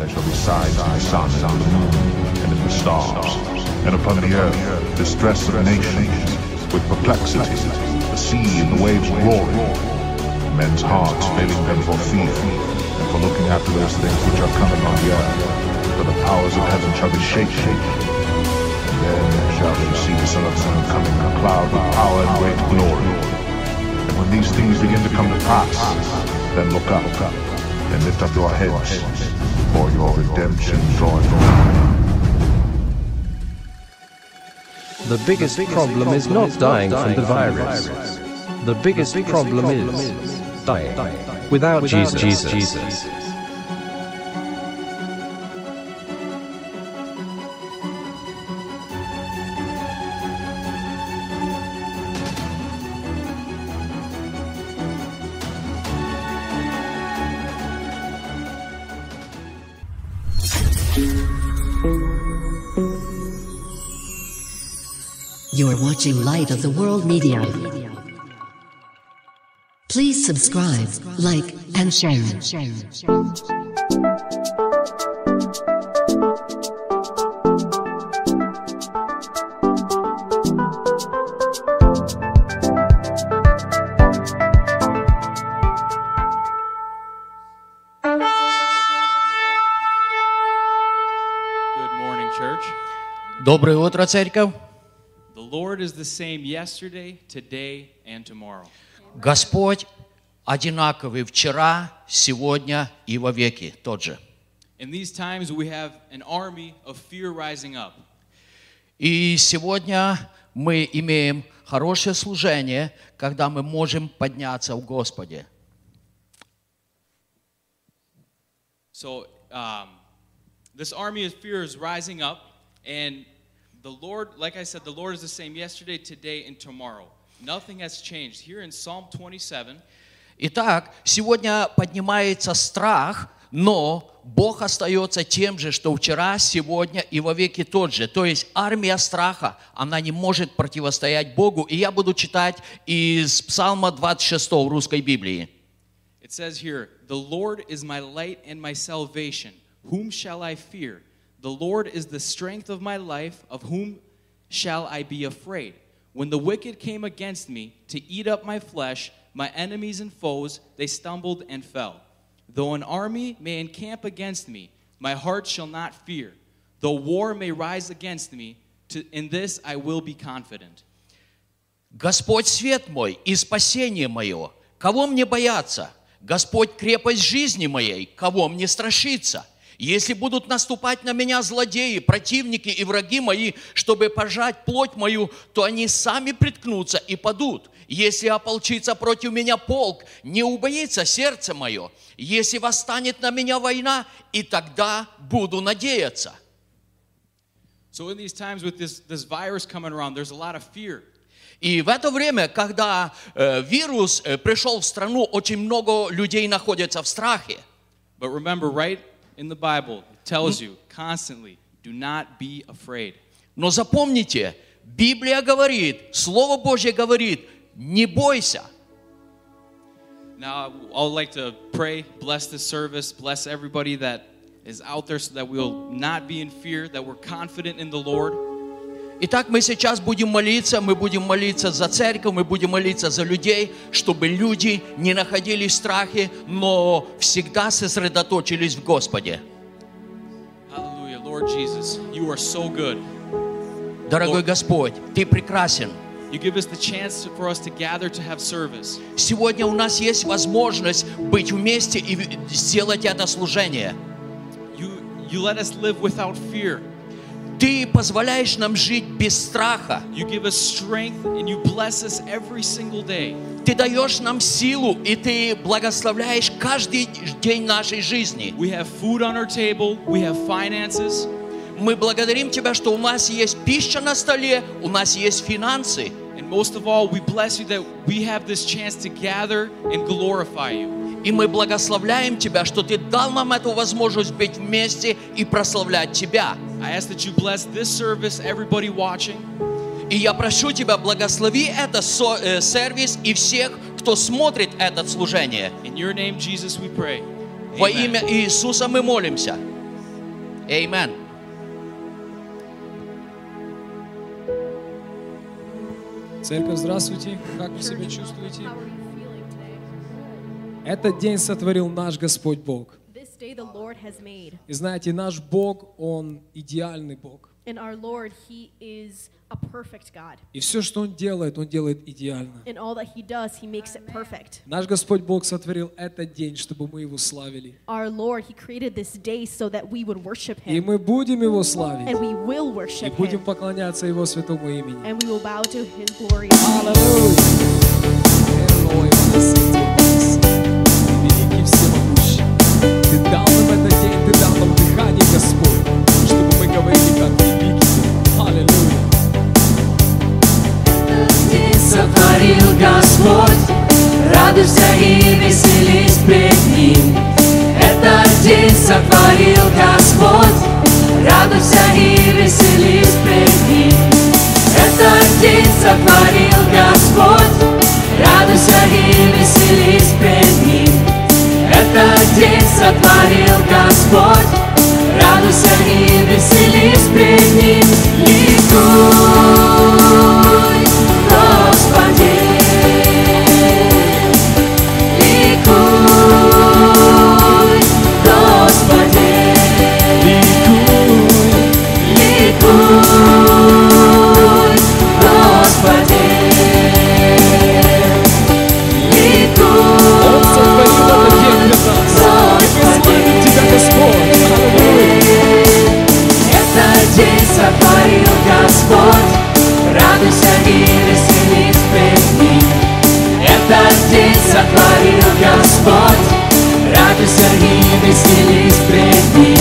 there shall be signs in the sun and the moon and in the stars, and upon the earth distress of nations, with perplexity, the sea and the waves roaring, men's hearts failing them for fear, and for looking after those things which are coming on the earth, for the powers of heaven shall be shaken. And then shall you see the Son of Man coming in a cloud with power and great glory. And when these things begin to come to pass, then look up, and lift up your heads, for your redemption draweth nigh. The biggest problem is not dying from the virus. The biggest problem is dying without Jesus. You're watching Light of the World Media. Please subscribe, like, and share. Good morning, church. Доброе утро, церковь. The Lord is the same yesterday, today, and tomorrow. Господь одинаковый вчера, сегодня и во веки тот же. In these times, we have an army of fear rising up. И сегодня мы имеем хорошее служение, когда мы можем подняться в Господе. So, um, this army of fear is rising up, and the Lord, like I said, the Lord is the same yesterday, today, and tomorrow. Nothing has changed. Here in Psalm 27, Итак, сегодня поднимается страх, но Бог остается тем же, что вчера, сегодня и во веки тот же. То есть армия страха, она не может противостоять Богу. И я буду читать из Псалма 26 в русской Библии. it says here, The Lord is my light and my salvation. Whom shall I fear? The Lord is the strength of my life. Of whom shall I be afraid? When the wicked came against me to eat up my flesh, my enemies and foes, they stumbled and fell. Though an army may encamp against me, my heart shall not fear. Though war may rise against me, to, in this I will be confident. Господь свет мой и спасение мое. Кого мне бояться? Господь крепость жизни моей. Кого мне страшиться? Если будут наступать на меня злодеи, противники и враги мои, чтобы пожать плоть мою, то они сами приткнутся и падут. Если ополчится против меня полк, не убоится сердце мое. Если восстанет на меня война, и тогда буду надеяться. So, in these times with this, this virus coming around, there's a lot of fear. И в это время, когда э, вирус э, пришел в страну, очень много людей находятся в страхе. But remember, right in the Bible, it tells you constantly do not be afraid. Но запомните, Библия говорит, Слово Божье говорит, не бойся. Now, I would like to pray, bless this service, bless everybody that is out there so that we'll not be in fear, that we're confident in the Lord. Итак, мы сейчас будем молиться, мы будем молиться за церковь, мы будем молиться за людей, чтобы люди не находились в страхе, но всегда сосредоточились в Господе. Lord Jesus, you are so good. Дорогой Господь, Ты прекрасен. You give us the chance for us to gather to have service. Сегодня у нас есть возможность быть вместе и сделать это служение. You, you let us live without fear. Ты позволяешь нам жить без страха. You give us strength and you bless us every single day. Ты даешь нам силу, и Ты благословляешь каждый день нашей жизни. We have food on our table, we have finances, Мы благодарим Тебя, что у нас есть пища на столе, у нас есть финансы. and most of all, we bless you that we have this chance to gather and glorify you. И мы благословляем Тебя, что Ты дал нам эту возможность быть вместе и прославлять Тебя. I ask that you bless this service, everybody watching. И я прошу Тебя, благослови этот со- э, сервис и всех, кто смотрит это служение. In your name, Jesus, we pray. Во Amen. имя Иисуса мы молимся. Amen. Церковь, здравствуйте. Как вы себя чувствуете? Этот день сотворил наш Господь Бог. И знаете, наш Бог, Он идеальный Бог. And our Lord, He is a perfect God. И все, что Он делает, Он делает идеально. And all that He does, He makes it perfect. Наш Господь Бог сотворил этот день, чтобы мы Его славили. Our Lord, He created this day so that we would worship И мы будем Его славить. And we will И будем поклоняться Его святому имени. And we will bow to His glory. Аллилуйя! Герой сотворил Господь, радуйся и веселись пред Ним. Этот день сотворил Господь, радуйся и веселись пред Ним. Этот день сотворил Господь, радуйся и веселись пред Ним. Этот день сотворил Господь, радуйся и веселись пред Ним. Ликуй, Господь, радуйся и веселись пред Ним. Этот день сотворил Господь, радуйся и веселись пред Ним.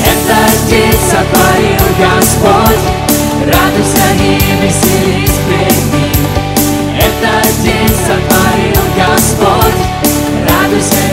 Этот день сотворил Господь, радуйся и веселись пред Ним. Этот день сотворил Господь, радуйся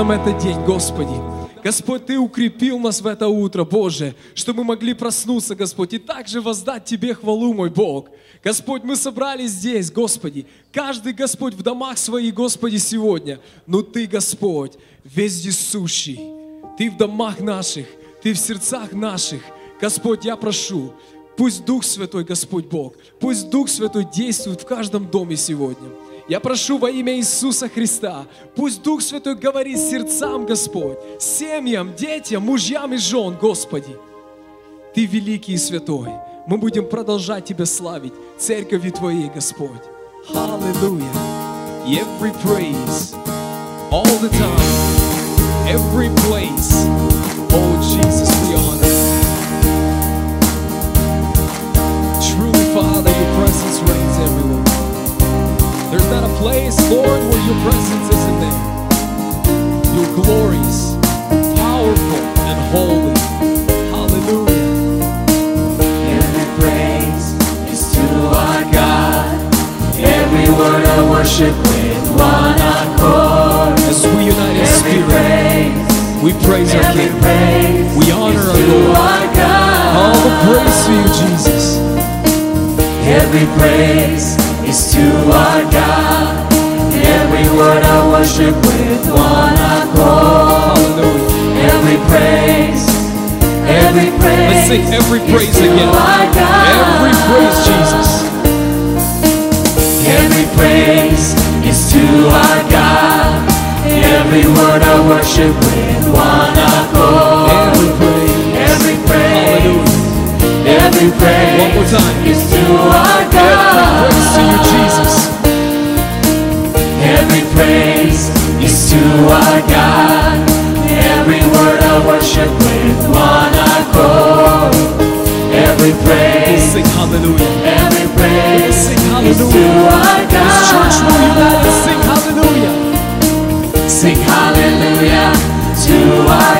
нам этот день, Господи. Господь, Ты укрепил нас в это утро, Боже, что мы могли проснуться, Господь, и также воздать Тебе хвалу, мой Бог. Господь, мы собрались здесь, Господи, каждый, Господь, в домах своих, Господи, сегодня. Но Ты, Господь, вездесущий. Ты в домах наших, Ты в сердцах наших. Господь, я прошу, пусть Дух Святой, Господь Бог, пусть Дух Святой действует в каждом доме сегодня. Я прошу во имя Иисуса Христа, пусть Дух Святой говорит сердцам, Господь, семьям, детям, мужьям и жен, Господи. Ты великий и святой. Мы будем продолжать Тебя славить, церковью Твоей, Господь. Hallelujah. Every praise, all the time, every place. Oh, Jesus, place, Lord, where your presence isn't there. You're glorious, powerful, and holy. Hallelujah. Every praise is to our God. Every word of worship with one accord. As we unite in spirit, praise, we praise our King. praise We honor our Lord. our God. All the praise to you, Jesus. Every praise is to our God. Every word of worship with one accord. Every praise, every praise. Let's sing every praise again. Every praise, Jesus. Every praise is to our God. Every word of worship with one accord. Every praise One more time. is to our God. Praise to you, Jesus. Every praise is to our God. Every word of worship with one accord. Every praise, sing hallelujah. every praise Sing is to hallelujah. our This church will God. and sing hallelujah. Sing hallelujah to our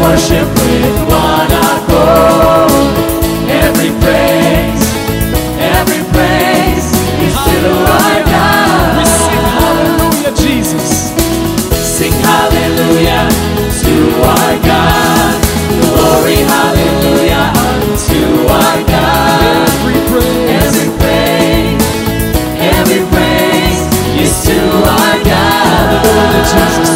worship with one accord. Every praise, every praise is to our God. We sing hallelujah, Jesus. Sing hallelujah to our God. Glory, hallelujah unto our God. Every praise. Every praise, every praise is to our God. Hallelujah, Jesus.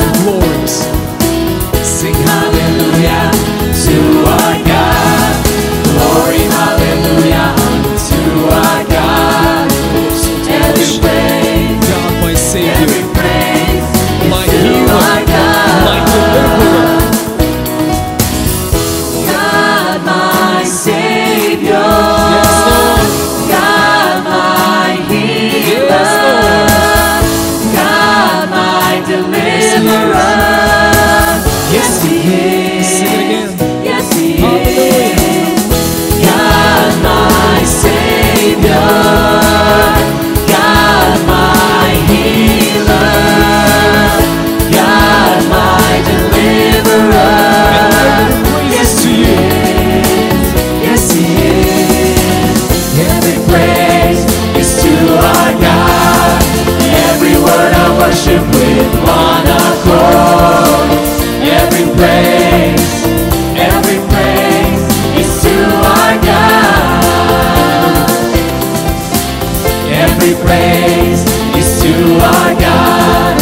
praise is to our God.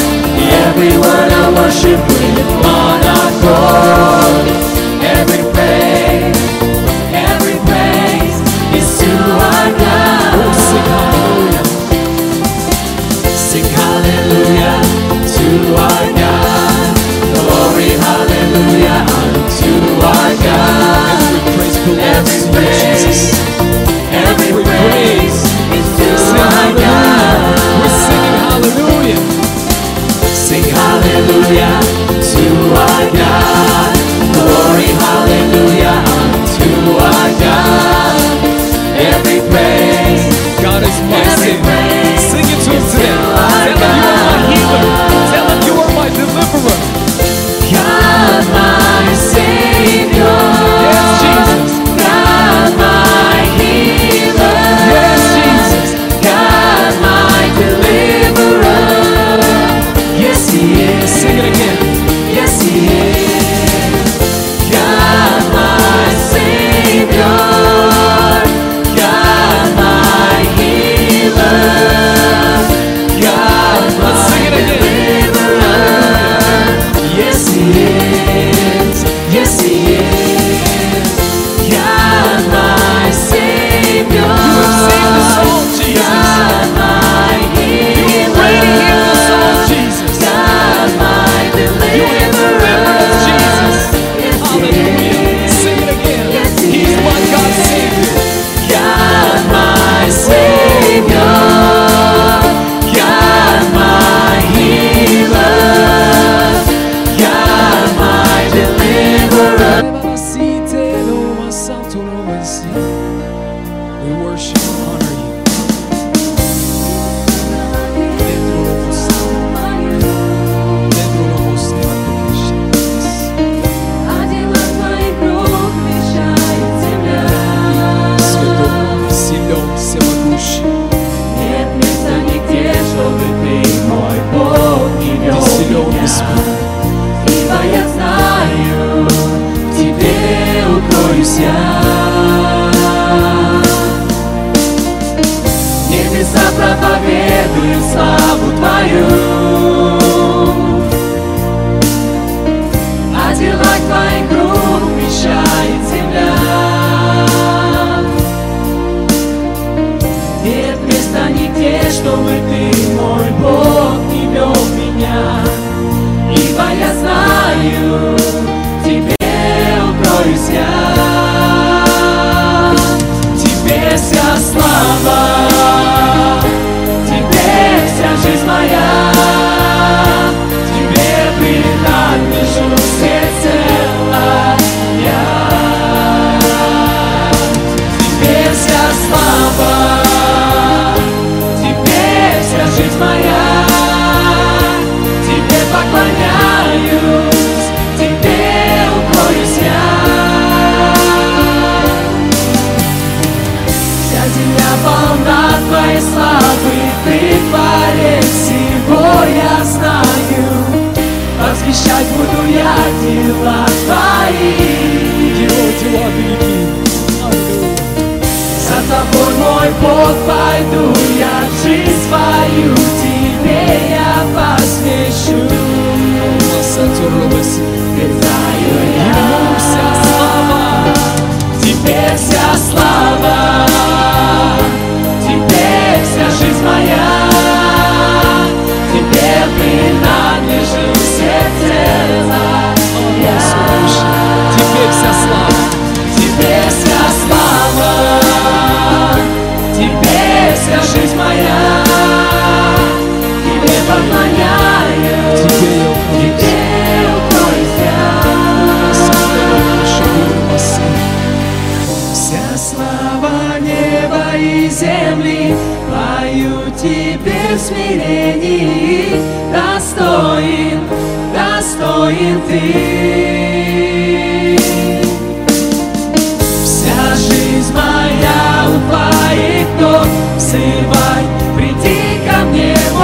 Everyone I worship with our accord. Every praise, every praise is to our God. Oh, sing hallelujah. Sing hallelujah to our God. Glory, hallelujah unto our God. Every praise every praise. Jesus.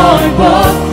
mój Bóg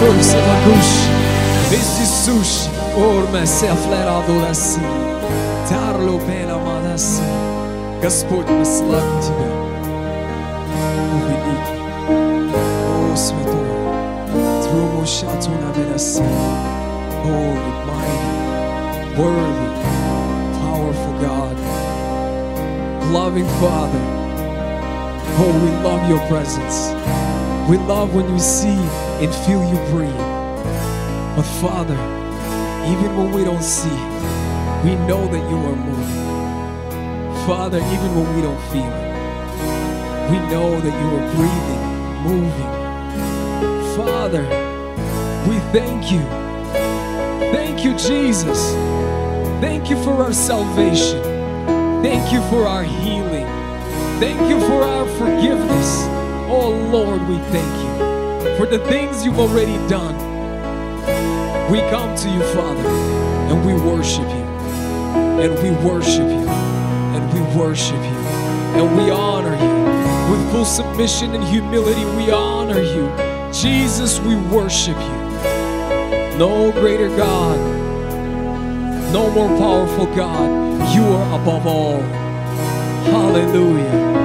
Твой всемогущий, вездесущий, Орме сефлера дураси, Тарло пена мадаси. Господь, мы славим Тебя. О, великий, о, святой, Труму шатуна ведаси. Holy, mighty, worthy, powerful God, loving Father. Oh, we love your presence. We love when we see and feel you breathe. But Father, even when we don't see we know that you are moving. Father, even when we don't feel we know that you are breathing, moving. Father, we thank you. Thank you, Jesus. Thank you for our salvation. Thank you for our healing. Thank you for our forgiveness. Oh Lord, we thank you for the things you've already done. We come to you, Father, and we worship you. And we worship you. And we worship you. And we honor you. With full submission and humility, we honor you. Jesus, we worship you. No greater God, no more powerful God. You are above all. Hallelujah.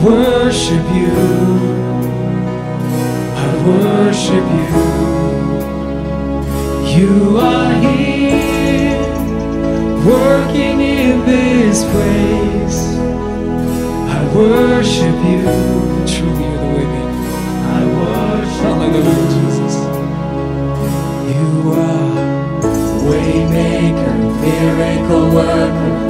I worship you. I worship you. You are here, working in this place. I worship you. Truly, you're the way maker. I worship Hallelujah, Jesus. You are Waymaker, miracle worker,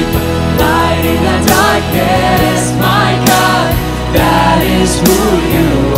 promise light in the darkness, my God, that is who you are.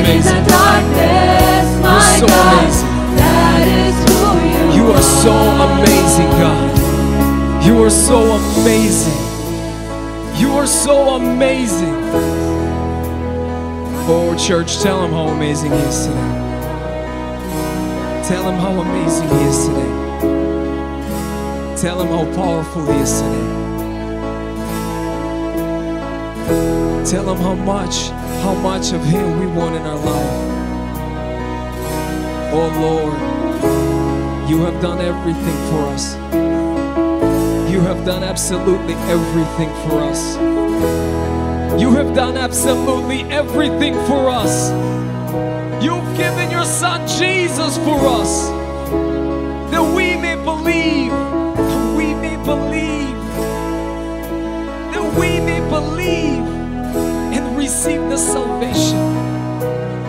Amazing. darkness. My so God, amazing. you, You are so amazing, God. You are so amazing. You are so amazing. Oh, church, tell him how amazing he is today. Tell him how amazing he is today. Tell him how powerful he is today. Tell him how much, how much of him we want in our life. Oh Lord, you have done everything for us. You have done absolutely everything for us. You have done absolutely everything for us. You've given your son Jesus for us. That we may believe. That we may believe. That we may believe receive the salvation.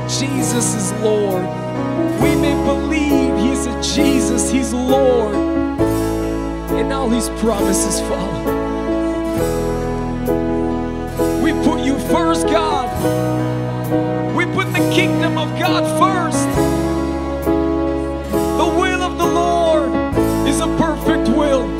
Jesus is Lord. We may believe He's a Jesus, He's Lord. And all His promises follow. We put you first, God. We put the kingdom of God first. The will of the Lord is a perfect will.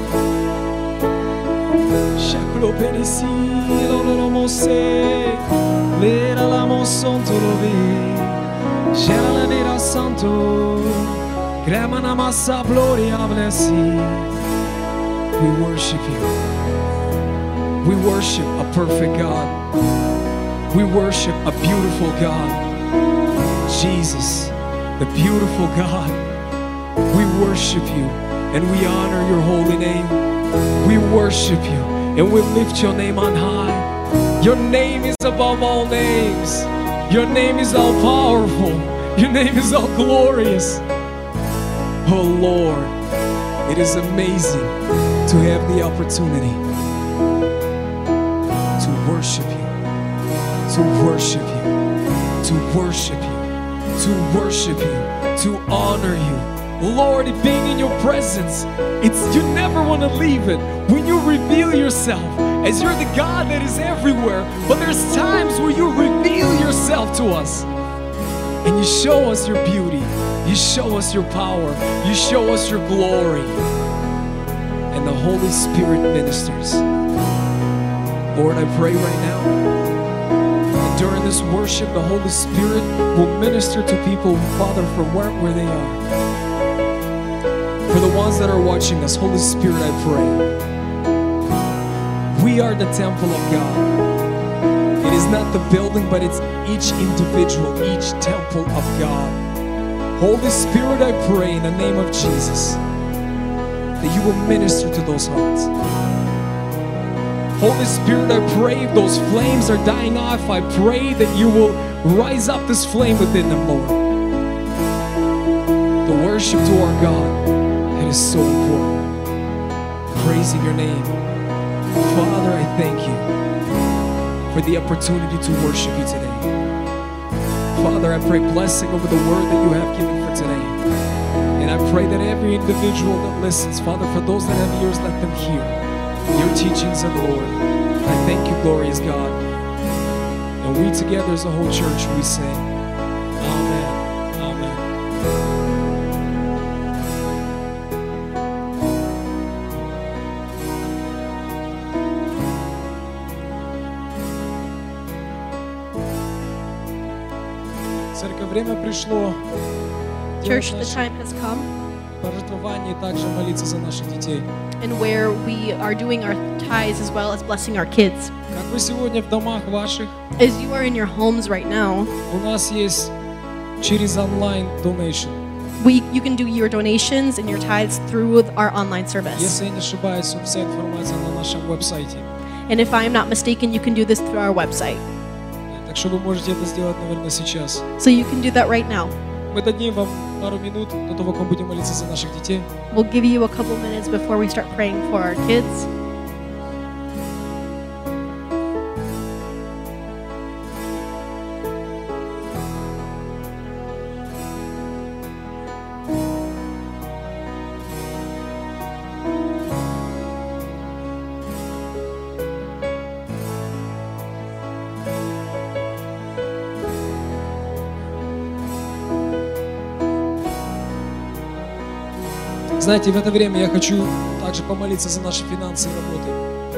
La nera santo, crema na massa gloria blessi. We worship you. We worship a perfect God. We worship a beautiful God. Jesus, the beautiful God. We worship you and we honor your holy name. We worship you and we lift your name on high. Your name is above all names. Your name is all powerful. Your name is all glorious. Oh Lord, it is amazing to have the opportunity to worship you, to worship you, to worship you, to worship you, to honor you. Lord, being in your presence, it's you never want to leave it. When you reveal yourself as you're the God that is everywhere, but there's times where you reveal yourself to us and you show us your beauty, you show us your power, you show us your glory, and the Holy Spirit ministers. Lord, I pray right now during this worship, the Holy Spirit will minister to people, Father, from where, where they are. For the ones that are watching us, Holy Spirit, I pray. We are the temple of God. It is not the building, but it's each individual, each temple of God. Holy Spirit, I pray in the name of Jesus that you will minister to those hearts. Holy Spirit, I pray if those flames are dying off, I pray that you will rise up this flame within them, Lord. The worship to our God, it is so important. Praising your name. Father, I thank you for the opportunity to worship you today. Father, I pray blessing over the word that you have given for today. And I pray that every individual that listens, Father, for those that have ears, let them hear your teachings of the Lord. I thank you, glorious God. And we together as a whole church, we say, время пришло. Church, делать the наше time has come, пожертвование и также молиться за наших детей. and where we are doing our tithes as well as blessing our kids. Как вы сегодня в домах ваших, As you are in your homes right now, у нас есть через онлайн donation. we you can do your donations and your tithes through our online service. Если я не ошибаюсь, вся информация на нашем веб-сайте. And if I am not mistaken, you can do this through our website. Так что вы можете это сделать, наверное, сейчас. So you can do that right now. Мы дадим вам пару минут до того, как мы будем молиться за наших детей. We'll give you a couple minutes before we start praying for our kids. Знаете, в это время я хочу также помолиться за наши финансы и работы.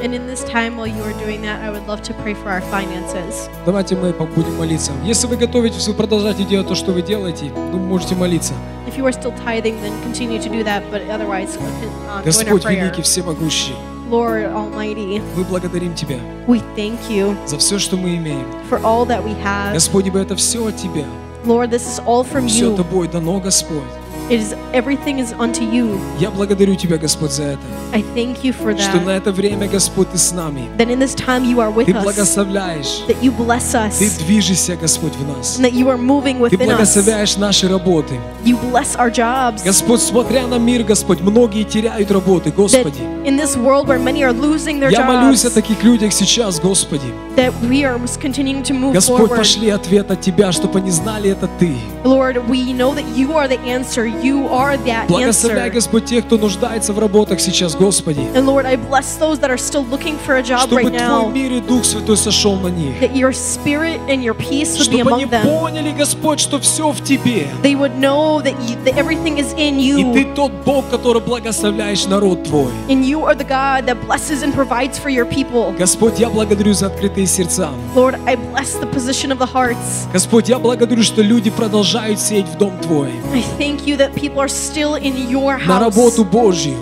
And in this time, while you are doing that, I would love to pray for our finances. Давайте мы будем молиться. Если вы готовитесь, вы продолжаете делать то, что вы делаете, ну, можете молиться. If you are still tithing, then continue to do that, but otherwise, uh, join our Господь prayer. великий, всемогущий, Lord Almighty, мы благодарим Тебя we thank you за все, что мы имеем. for all that we have. Господь, ибо это все от Тебя. Lord, this is all from Все you. Тобой дано, Господь. It is everything is unto you. Я благодарю Тебя, Господь, за это. I thank you for Что на that. это время, Господь, Ты с нами. That in this time you are with Ты us. благословляешь. That you bless Ты us. движешься, Господь, в нас. And that you are moving Ты within us. благословляешь наши работы. You bless our jobs. Господь, смотря на мир, Господь, многие теряют работы, That Господи. in this world where many are losing their Я молюсь о jobs, таких людях сейчас, Господи. that we are continuing to move Господь, forward. пошли ответ от Тебя, чтобы они знали, это Ты. Lord, we know that you are the answer. You are that Благословляй, answer. Господь, тех, кто нуждается в работах сейчас, Господи. And Lord, I bless those that are still looking for a job Чтобы right Твой now. мир и Дух Святой сошел на них. That your spirit and your peace would be Чтобы они among them. поняли, Господь, что все в Тебе. They would know that, you, that everything is in И you. Ты тот Бог, который благословляешь народ Твой. And you are the God that blesses and provides for your people. Господь, я благодарю за открытые сердца. Lord, I bless the position of the hearts. Господь, я благодарю, что люди продолжают сеять в дом Твой. I thank you that people are still in your На house. работу Божью.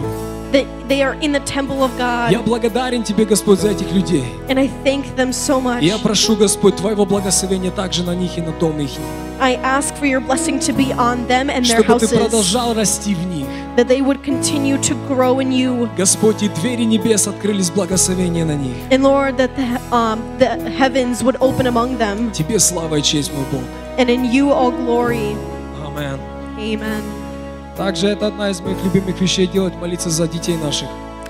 That they are in the temple of Я God. благодарен Тебе, Господь, за этих людей. And I thank them so much. Я прошу, Господь, Твоего благословения также на них и на дом их. I ask for your blessing to be on them and their Чтобы Ты продолжал расти в них. That they would continue to grow in you. Господь, и двери небес открылись благословения на них. And Lord, that the, um, the heavens would open among them. Тебе слава и честь, мой Бог. And in you all glory. Амин. Amen. Также это одна из моих любимых вещей делать, молиться за детей наших.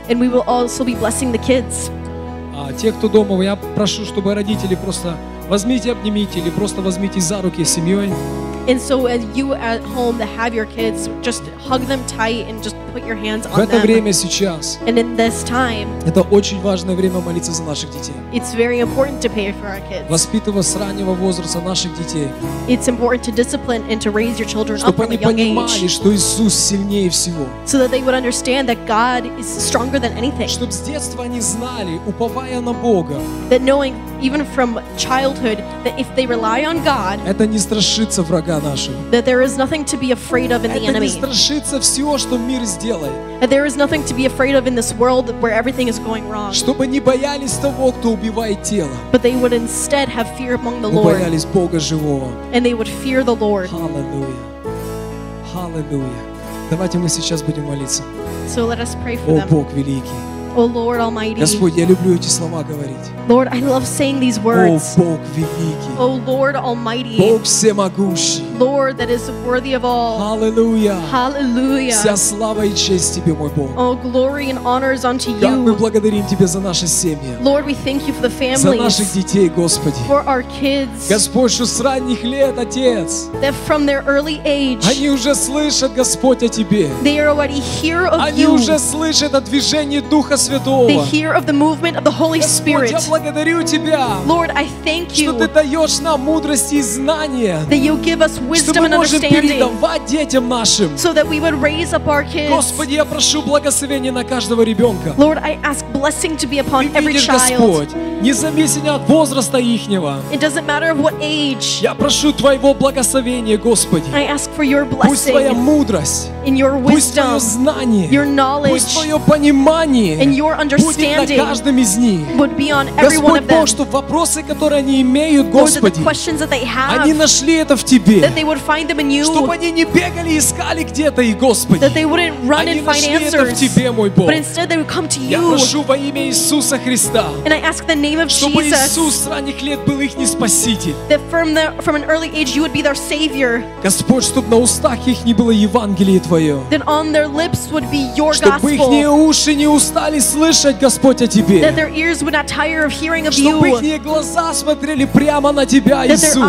And we will also be blessing the kids. А те, кто дома, я прошу, чтобы родители просто возьмите, обнимите или просто возьмите за руки семьей. And so, as you at home that have your kids, just hug them tight and just put your hands В on это them. время сейчас And in this time, это очень важное время молиться за наших детей. it's very important to pray for our kids. Воспитывать с раннего возраста наших детей, It's important to discipline and to raise your children up чтобы from a они young понимали, age что Иисус сильнее всего. so that they would understand that God is stronger than anything. Чтобы с детства они знали, уповая на Бога, That knowing, even from childhood, that if they rely on God, это не страшится врага нашего. that there is nothing to be afraid of in the Это не enemy. страшится все, что мир сделает. That there is nothing to be afraid of in this world where everything is going wrong. Чтобы не боялись того, кто убивает тело, But they would instead have fear among the Lord. боялись Бога живого. And they would fear the Lord. Аллилуйя. Аллилуйя. Давайте мы сейчас будем молиться. So let us pray for О them. Бог великий. Oh Lord Almighty. Господь, я люблю эти слова говорить. Lord, I love saying these О words. Бог великий. Oh Lord Almighty. Бог всемогущий. Lord that is worthy of all. Аллилуйя. Hallelujah. Вся слава и честь Тебе, мой Бог. Oh, glory and honors unto Как мы you. благодарим Тебя за наши семьи, Lord, we thank you for the за наших families, детей, Господи. for our kids, Господь, что с ранних лет, Отец, that from their early age, они уже слышат, Господь, о Тебе. they already hear of Они you. уже слышат о движении Духа Святого. They hear of the movement of the Holy Господь, я благодарю Тебя, Lord, I thank что you Ты даешь нам мудрость и знания, that you give us что wisdom мы and можем understanding передавать детям нашим. so that we would raise up our kids. Господи, я прошу благословения на каждого ребенка. Lord, I ask blessing to be upon Ты every видишь, child. Господь, независимо от возраста ихнего. It doesn't matter of what age. Я прошу Твоего благословения, Господи. I ask for your Пусть Твоя blessing мудрость, in your пусть Твое wisdom, знание, your пусть knowledge Твое понимание and your будет на understanding каждом из них. would be on every one Господь of them. Бог, чтобы вопросы, которые они имеют, Lord, Господи, questions that they have, они нашли это в Тебе. that they would find them in you, Чтобы они не бегали и искали где-то их, Господи. that they wouldn't run Они and find нашли это в answers, Тебе, мой Бог. but instead they would come to Я you. прошу во во имя Иисуса Христа. Чтобы Иисус с ранних лет был их не спаситель. Господь, чтобы на устах их не было Евангелие Твое. Чтобы их уши не устали слышать, Господь, о Тебе. Чтобы их глаза смотрели прямо на Тебя, Иисус.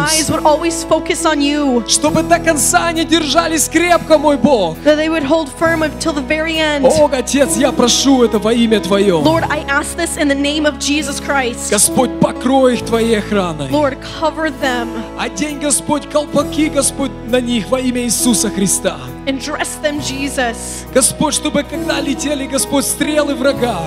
Чтобы до конца они держались крепко, мой Бог. О, Отец, я прошу это во имя Твое. Lord, I ask this in the name of Jesus Christ. Господь, покрой их Твоей охраной. Lord, cover them Одень, Господь, колпаки, Господь, на них во имя Иисуса Христа. and dress them, Jesus, Господь, чтобы когда летели, Господь, стрелы врага,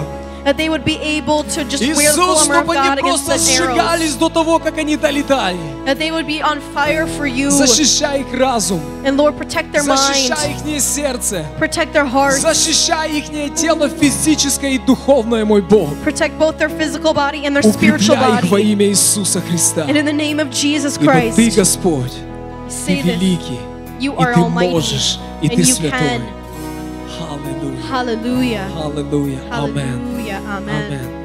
that they would be able to just wear the full Иисус, armor of чтобы God они against просто the сжигались до того, как они долетали. that they would be on fire for you, Защищай их разум, and Lord, protect their защищай их сердце, protect their hearts, защищай их тело физическое и духовное, мой Бог. protect both their physical body and their spiritual Укрепляй их во имя Иисуса Христа. And in the name of Jesus Ибо Ты, Господь, Ты великий, и Ты можешь, и Ты святой. Hallelujah. Hallelujah. Hallelujah. Amen. Amen. Amen.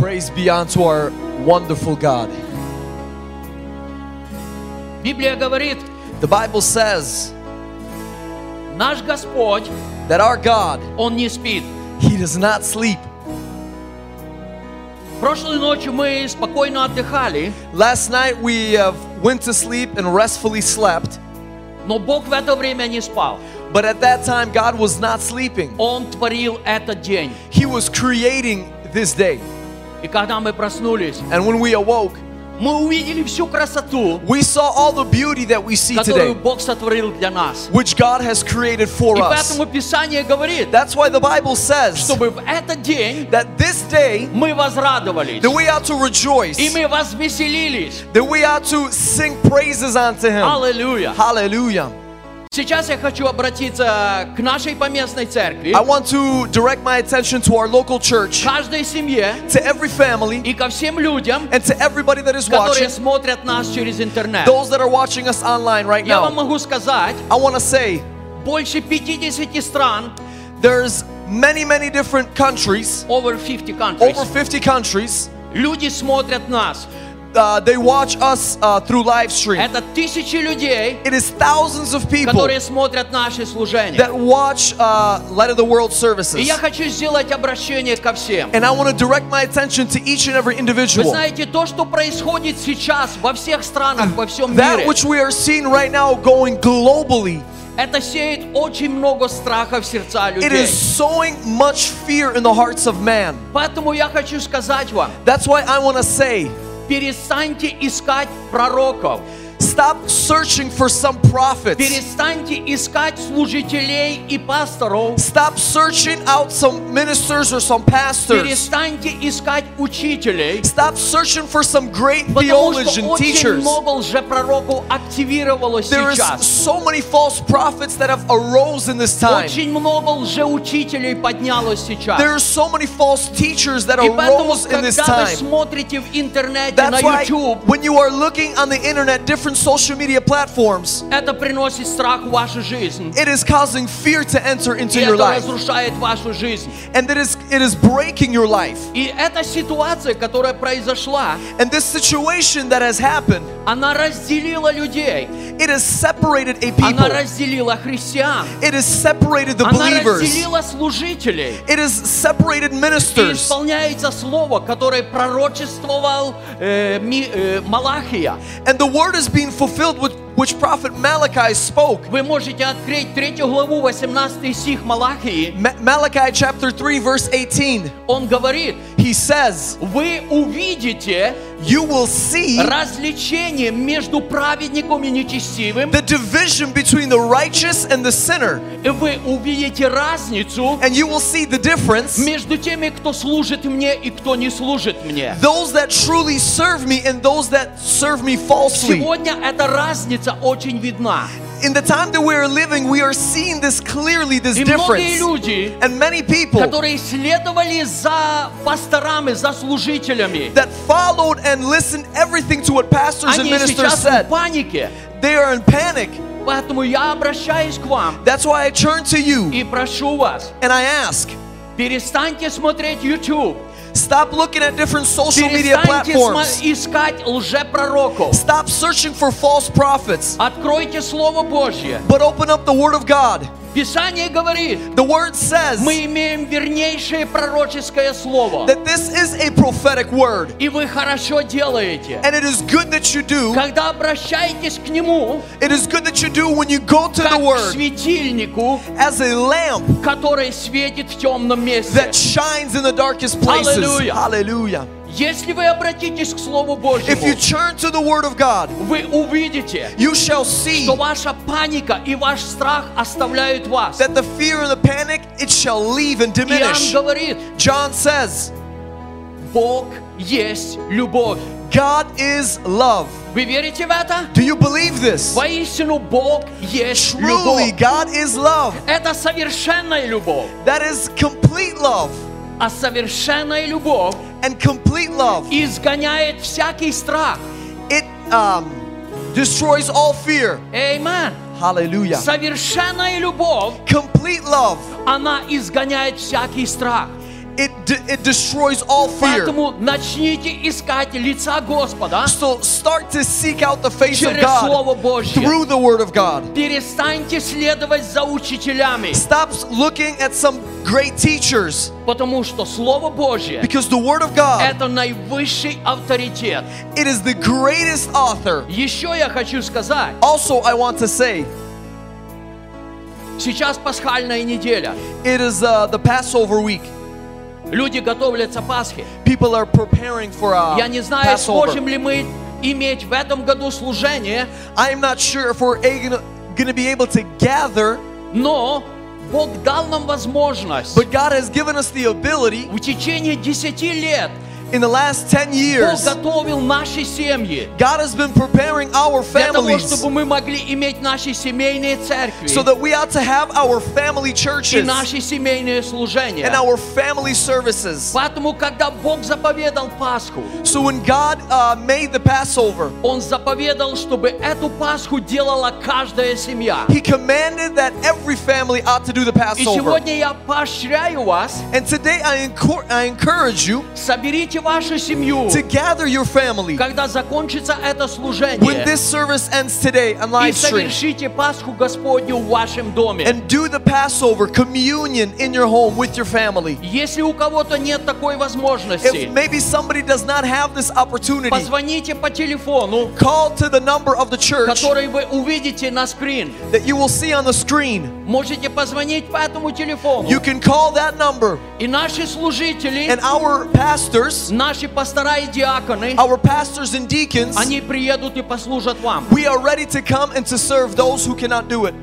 Praise be unto our wonderful God. Библия говорит, The Bible says наш Господь, that our God, Он не спит. He does not sleep. Прошлой ночью мы спокойно отдыхали, Last night we uh, went to sleep and restfully slept, но Бог в это время не спал. but at that time God was not sleeping. Он творил этот день. He was creating this day. И когда мы проснулись, And when we awoke, мы увидели всю красоту, we saw all the beauty that we see которую today, Бог сотворил для нас. which God has created for И us. поэтому Писание говорит, That's why the Bible says чтобы в этот день that this day мы возрадовались, that we ought to rejoice, и мы возвеселились. that we ought to sing praises unto Him. Аллилуйя. Hallelujah. Сейчас я хочу обратиться к нашей поместной церкви, I want to direct my attention to our local church, каждой семье to every family, и ко всем людям, and to everybody that is которые watching, смотрят нас через интернет. those that are watching us online right Я вам now. могу сказать, I want to say больше 50 стран, there's many, many different countries, over 50 countries, over 50 countries. люди смотрят нас. Uh, they watch us uh, through live stream. Это тысячи людей, It is thousands of people которые смотрят наши служения. that watch uh, Light of the World И services. я хочу сделать обращение ко всем. And I want to direct my attention to each and every Вы individual. знаете, то, что происходит сейчас во всех странах, во всем That мире, which we are seeing right now going globally, это сеет очень много страха в сердца it людей. is sowing much fear in the hearts of man. Поэтому я хочу сказать вам, That's why I want to say, Перестаньте искать пророков, stop searching for some prophets. перестаньте искать служителей и пасторов, Stop searching out some ministers or some pastors. перестаньте искать учителей, Stop searching for some great потому что theologian очень teachers. много лжепророков активировалось There is сейчас. so many false prophets that have arose in this time. Очень много лжеучителей поднялось сейчас. There are so many false teachers that И поэтому, arose in this когда вы time. смотрите в интернете, на That's why YouTube, when you are looking on the internet, different social media platforms, это приносит страх в вашу жизнь. it is causing fear to enter И into your это life. разрушает вашу жизнь. And that is it is breaking your life. И эта ситуация, которая произошла, And this situation that has happened, она разделила людей. it has separated a Она people. разделила христиан. It has separated the Она believers. разделила служителей. It has separated И ministers. исполняется слово, которое пророчествовал э, Ми- э, Малахия. And the word is being fulfilled with which prophet Malachi spoke. Вы можете открыть третью главу, 18 стих Малахии. Ma- Malachi chapter 3 verse 18. Он говорит, He says, вы увидите "You will see развлечение между праведником и нечестивым, the division between the righteous and the sinner, и вы увидите разницу and you will see the difference между теми, кто служит мне и кто не служит мне. those that truly serve me and those that serve me falsely." Сегодня эта разница очень видна. In the time that we are living, we are seeing this clearly, this И многие difference. люди, And many people которые следовали за пасторами, за служителями, that followed and listened everything to what pastors and они ministers сейчас в said, панике. they are in panic. Поэтому я обращаюсь к вам That's why I turn to you и прошу вас, and I ask, перестаньте смотреть YouTube, stop looking at different social media перестаньте сма- platforms. искать лжепророков, Stop searching for false prophets, откройте Слово Божье. but open up the Word of God. Писание говорит, The Word says мы имеем вернейшее пророческое Слово. that this is a prophetic word, И вы хорошо делаете. and it is good that you do. Когда обращаетесь к Нему, It is good that you do when you go to как the к Word светильнику, as a lamp который светит в темном месте. that shines in the darkest places. Hallelujah. Hallelujah. Если вы обратитесь к Слову If you Божьему, turn to the Word of God, вы увидите, you shall see что ваша паника и ваш страх оставляют вас. that the fear and the panic it shall leave and Иоанн diminish. говорит, John says, Бог есть любовь. God is love. Вы верите в это? Do you believe this? Воистину Бог есть Truly, любовь. God is love. Это совершенная любовь. That is complete love. А совершенная любовь And complete love, изгоняет всякий страх. it um, destroys all fear. Amen. Hallelujah. Совершенная любовь, Complete love, она изгоняет всякий страх. it, de- it destroys all fear. Поэтому начните искать лица Господа So start to seek out the face of через God Слово Божье. through the Word of God. Перестаньте следовать за учителями, Stop looking at some great teachers потому что Слово Божье because the Word of God, это наивысший авторитет. it is the greatest author. Еще я хочу сказать, Also, I want to say, сейчас пасхальная неделя. it is uh, the Passover week. Люди готовятся к Пасхе. People are preparing for uh, Я не знаю, Passover. сможем ли мы иметь в этом году служение, I am not sure if we're going to be able to gather, но Бог дал нам возможность but God has given us the ability в течение 10 лет in the last 10 Бог years. готовил наши семьи God has been preparing our для того, families чтобы мы могли иметь наши семейные церкви so that we ought to have our family и churches наши семейные служения. and our family services. Поэтому, когда Бог заповедал Пасху, So when God uh, made the Passover, Он заповедал, чтобы эту Пасху делала каждая семья. He commanded that every family ought to do the И Passover. сегодня я поощряю вас, And today I, encor- I encourage you соберите Вашу семью, to gather your family когда закончится это when служение, this service ends today on и live stream совершите Пасху Господню в вашем доме. and do the Passover communion in your home with your family. Если у кого-то нет такой If возможности, maybe somebody does not have this opportunity, позвоните по телефону, call to the number of the church который вы увидите на скрин. that you will see on the screen. Можете позвонить по этому телефону. You can call that number, И наши служители, and our pastors, наши пастора и диаконы, our pastors and deacons, они приедут и послужат вам. we are ready to come and to serve those who cannot do it.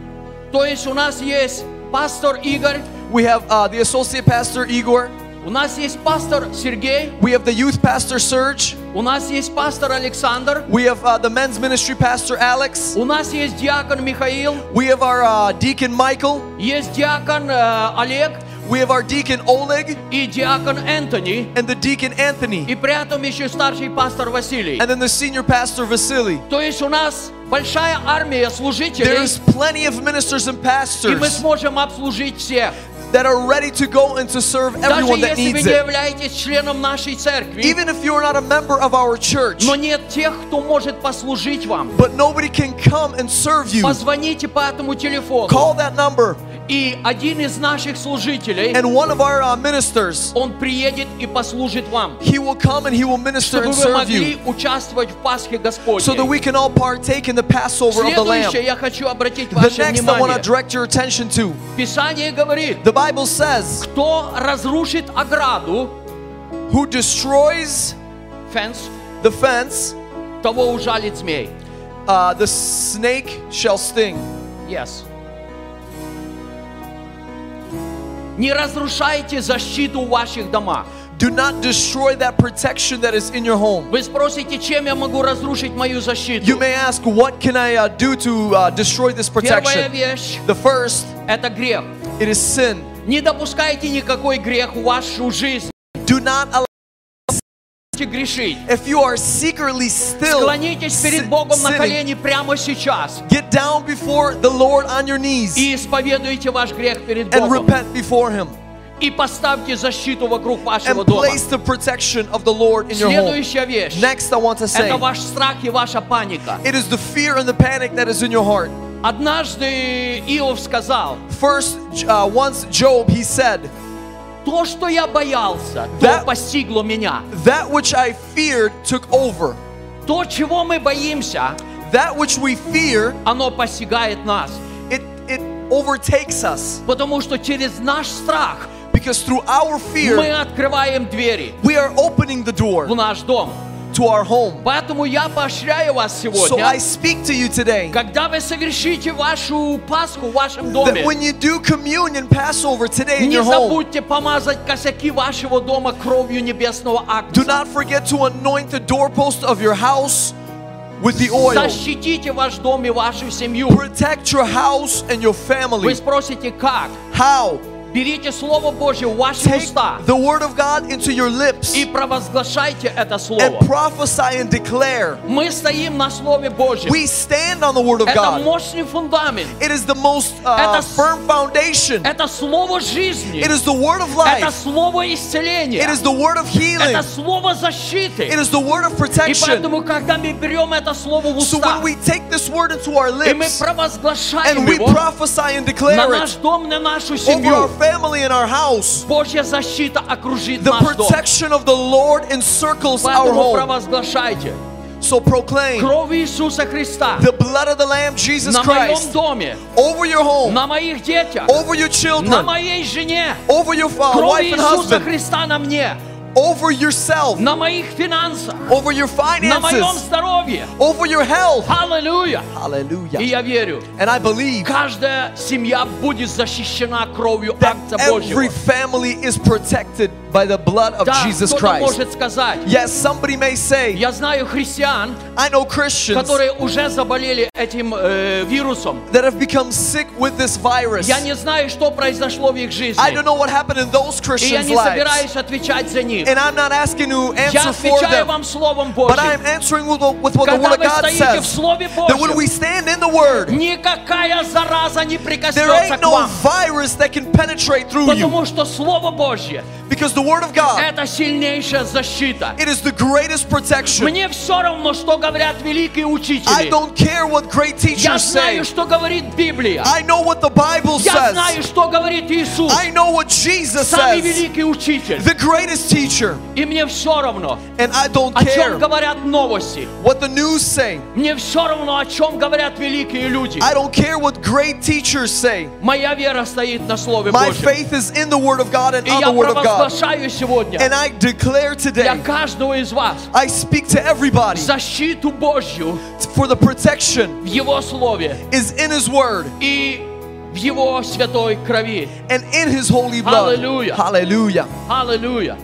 То есть у нас есть пастор Игорь, We have uh, the associate pastor Igor. у нас есть пастор Сергей, We have the youth pastor Serge. у нас есть пастор Александр, We have uh, the men's ministry pastor Alex. у нас есть диакон Михаил, We have our uh, deacon Michael. есть диакон э, Олег We have our deacon Oleg и диакон Энтони, and the deacon Anthony. и при этом еще старший пастор Василий. And then the senior pastor Vasily. То есть у нас большая армия служителей, There's plenty of ministers and и мы pastors сможем обслужить всех. that are ready to go and to serve Даже everyone that если вы needs не it. являетесь членом нашей церкви, Even if you are not a member of our church, но нет тех, кто может послужить вам, but nobody can come and serve you, позвоните по этому телефону. call that number И один из наших служителей, and one of our uh, ministers, он приедет и послужит вам, he will come and he will minister чтобы and вы serve могли you участвовать в Пасхе Господней. so that we can all partake in the Passover of the Lamb. Следующее я хочу обратить The ваше next I want to внимание. direct your attention to. Писание говорит, The Bible says, кто разрушит ограду, who destroys фенс, the fence, того ужалит змей. uh, the snake shall sting. Yes. Не разрушайте защиту в ваших домах. Do not destroy that protection that is in your home. Вы спросите, чем я могу разрушить мою защиту? You may ask, what can I uh, do to uh, destroy this Первая protection? вещь The first, – это грех. it is sin. Не допускайте никакой грех в вашу жизнь. Do not allow, грешить. if you are secretly still, Склонитесь перед sin- Богом на sinning, колени прямо сейчас get down before the Lord on your knees и исповедуйте ваш грех перед and Богом. repent before Him И поставьте защиту вокруг вашего and дома. place the protection of the Lord in your home. Следующая вещь Next, I want to – say, это ваш страх и ваша паника. it is the fear and the panic that is in your heart. Однажды Иов сказал, First, uh, once Job, he said, то, что я боялся, то That- постигло меня. That which I feared took over. То, чего мы боимся, That which we fear, оно постигает нас. it, it overtakes us. Потому что через наш страх Because through our fear, мы открываем двери. We are opening the door в наш дом. To our home. Поэтому я поощряю вас сегодня. So I speak to you today, когда вы совершите вашу Пасху в вашем доме, that when you do communion, Passover today in не your забудьте home, помазать косяки вашего дома кровью небесного Агнца. Do not forget to anoint the doorpost of your house with the oil. Защитите ваш дом и вашу семью. Protect your house and your family. Вы спросите, как? How? Берите Слово Божье в ваши Take уста the word of God into your lips и провозглашайте это and Слово. prophesy and declare. Мы стоим на Слове Божьем. We stand on the word of Это God. мощный фундамент. It is the most uh, Это с- firm foundation. Это Слово жизни. It is the word of Это life. Слово исцеления. It is the word of healing. Это Слово защиты. It is the word of И protection. поэтому, когда мы берем это Слово в So уста, when we take this word into our и мы lips провозглашаем and we его prophesy and на declare наш it дом, на нашу over our семью, family and our house, Божья защита окружит the наш дом. protection of the Lord encircles our Поэтому home. провозглашайте So proclaim кровь Иисуса Христа the blood of the Lamb, Jesus на моем Christ, доме, over your home, на моих детях, over your на children, моей жене, over your uh, кровь wife and Иисуса husband, Христа на мне, over yourself, на моих финансах, over your finances, на моем здоровье, over your health. Hallelujah. Hallelujah. И я верю, and I believe, каждая семья будет защищена кровью Агнца Божьего. Every family is protected by the blood of да, Jesus Christ. может сказать, yes, somebody may say, я знаю христиан, I know Christians, которые уже заболели этим э, вирусом. That have become sick with this virus. Я не знаю, что произошло в их жизни. I don't know what happened in those Christians' lives. И я не собираюсь отвечать за них. And I'm not asking to Я answer for отвечаю them. вам Словом But I'm Божьим. answering with, with what the Когда Word of вы God стоите в says. Слове That when we Божьем, stand in the Word, никакая зараза не there прикоснется ain't к no вам. virus that can penetrate through you. Потому что Слово Божье Because the Word of God, – это сильнейшая защита. it is the greatest protection. Мне все равно, что говорят великие I учители. don't care what great Я teachers say. знаю, что говорит Библия. I know what the Bible Я знаю, says. что говорит Иисус. I know what Jesus Самый says. великий учитель. The greatest teacher. И мне все равно, And I don't о чем care говорят новости. what the news say. Мне все равно, о чем говорят великие люди. I don't care what great teachers say. Моя вера стоит на Слове My Божьем. faith is in the Word of God and И on я the Word of God. провозглашаю сегодня And I declare для today, каждого из вас I speak to everybody защиту Божью for the protection в Его Слове is in His Word и в Его святой крови. and in His holy blood. Hallelujah. Hallelujah. Аллилуйя.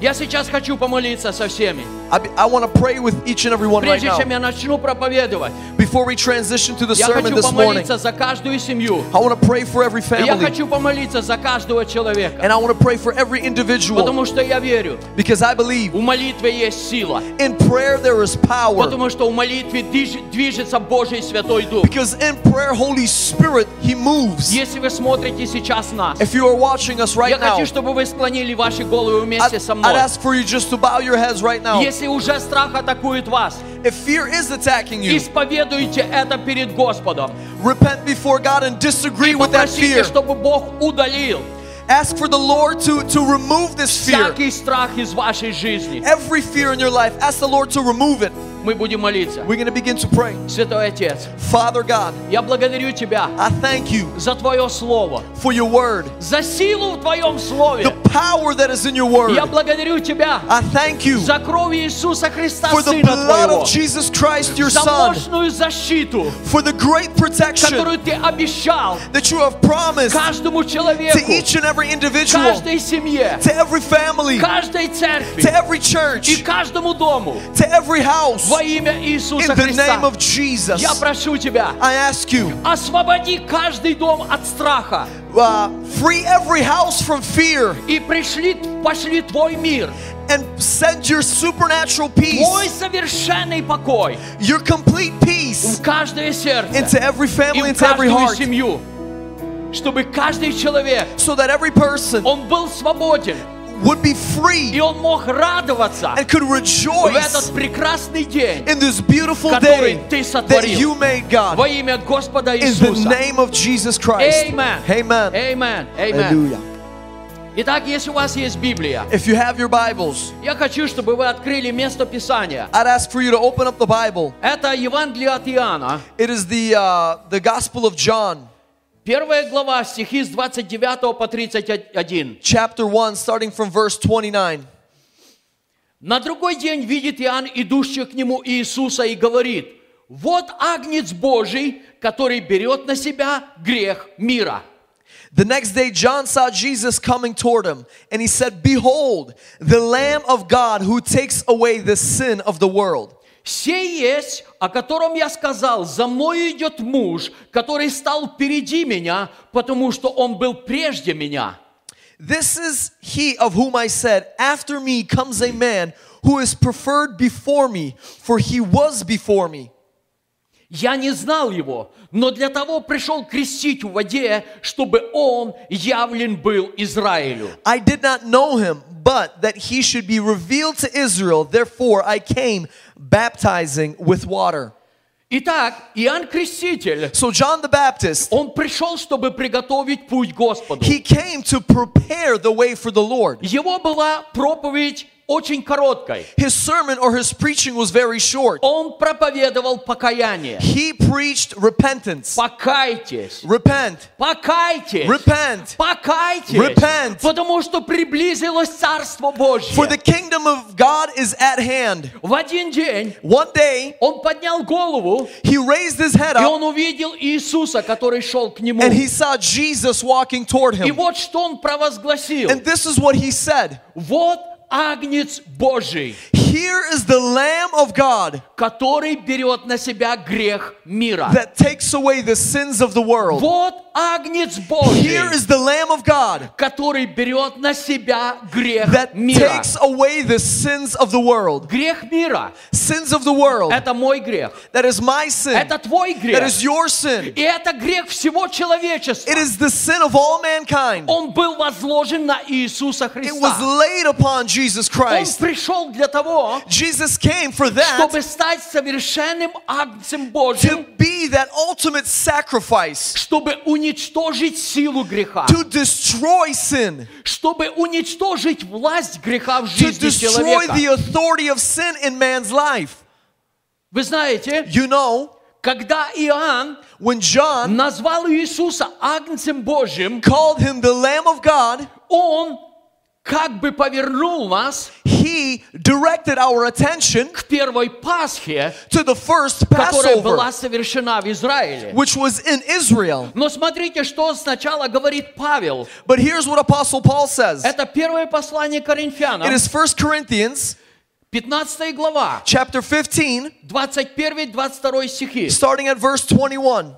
Я сейчас хочу помолиться со всеми. I, I want to pray with each and every one right Прежде now. чем я начну проповедовать, Before we transition to the я sermon хочу this morning, помолиться за каждую семью. I want to pray for every И я family хочу помолиться за каждого человека. and I want to pray for every individual Потому что я верю, because I believe у молитвы есть сила. in prayer there is power. Потому что у молитвы движ- движется Божий Святой Дух. Because in prayer, Holy Spirit, He moves. Если вы смотрите сейчас нас, If you are watching us right я now, хочу, чтобы вы склонили ваши головы I'd, вместе со I'd мной. ask for you just to bow your heads right now. Если Уже страх атакует вас, If fear is attacking you, исповедуйте это перед Господом. repent before God and disagree with that fear. чтобы Бог удалил Ask for the Lord to, to remove this fear. всякий страх из вашей жизни. Every fear in your life, ask the Lord to remove it. Мы будем молиться. We're going to begin to pray. Святой Отец, Father God, я благодарю Тебя I thank you за Твое Слово, for your word, за силу в Твоем Слове. the power that is in your word. Я благодарю Тебя I thank you за кровь Иисуса Христа, for the Сына blood Твоего, of Jesus Christ, your за Son, мощную защиту, for the great protection которую Ты обещал that you have promised каждому to человеку, each and every individual, каждой семье, to every family, каждой церкви to every и church, каждому дому to every house. во имя Иисуса In the name Христа. of Jesus, Я прошу Тебя, I ask you, освободи каждый дом от страха uh, free every house from fear и пришли, пошли Твой мир, and send your supernatural peace, Твой совершенный покой your complete peace в каждое сердце into every и family, в into every каждую heart, семью, чтобы каждый человек, so that every person он был свободен, would be free и он мог радоваться and could в rejoice этот прекрасный день in this beautiful который day ты that сотворил. you made, God. во имя Господа In the Иисуса. name of Jesus Christ. Amen. Amen. Amen. Amen. Hallelujah. Итак, если у вас есть Библия, If you have your Bibles, я хочу, чтобы вы открыли место Писания. I'd ask for you to open up the Bible. Это Евангелие от Иоанна, It is the uh, the Gospel of John, Первая глава, стихи с 29 по 31. chapter 1, starting from verse 29. На другой день видит Иоанн идущего к нему Иисуса и говорит, вот Агнец Божий, который берет на себя грех мира. The next day, John saw Jesus coming toward him, and he said, Behold, the Lamb of God who takes away the sin of the world. Сей есть, о котором я сказал, за мною идет муж, который стал впереди меня, потому что он был прежде меня. This is he of whom I said, After me comes a man who is preferred before me, for he was before me. Я не знал его, но для того пришел крестить в воде, чтобы он явлен был Израилю. I did not know him, but that he should be revealed to Israel. Therefore, I came baptizing with water. Итак, Иоанн Креститель, So, John the Baptist, он пришел, чтобы приготовить путь Господу. he came to prepare the way for the Lord. Его была проповедь очень короткой. His sermon or his preaching was very short. Он проповедовал покаяние. He preached repentance. Покайтесь. Repent. Покайтесь. Repent. Покайтесь. Repent. Потому что приблизилось Царство Божье. For the kingdom of God is at hand. В один день One day, он поднял голову, he raised his head и up он увидел Иисуса, который шел к нему. and he saw Jesus walking toward И him. вот что он провозгласил. And this is what he said Вот Агнец Божий, Here is the Lamb of God который берет на себя грех мира. that takes away the sins of the world. Вот Агнец Божий, Here is the Lamb of God который берет на себя грех that мира. takes away the sins of the world. Грех мира Sins of the world. – это мой грех. That is my sin. Это твой That грех. is your sin. И это грех всего человечества. It is the sin of all mankind. Он был возложен на Иисуса It was Христа. laid upon Jesus Он Christ. пришел для того, Jesus came for that чтобы стать совершенным Агнцем to Божьим, be that ultimate sacrifice, чтобы уничтожить силу греха, to destroy sin, чтобы уничтожить власть греха в to жизни destroy человека. the authority of sin in man's life. Вы знаете, You know, когда Иоанн when John назвал Иисуса Агнцем Божьим, called him the Lamb of God, он как бы повернул нас he directed our attention к первой Пасхе, to the first которая была Passover, совершена в Израиле. which was in Israel. Но смотрите, что сначала говорит Павел. But here's what Apostle Paul says Это первое послание Коринфянам, it is 1 Corinthians 15 глава, chapter 15, 21-22 стихи. starting at verse 21.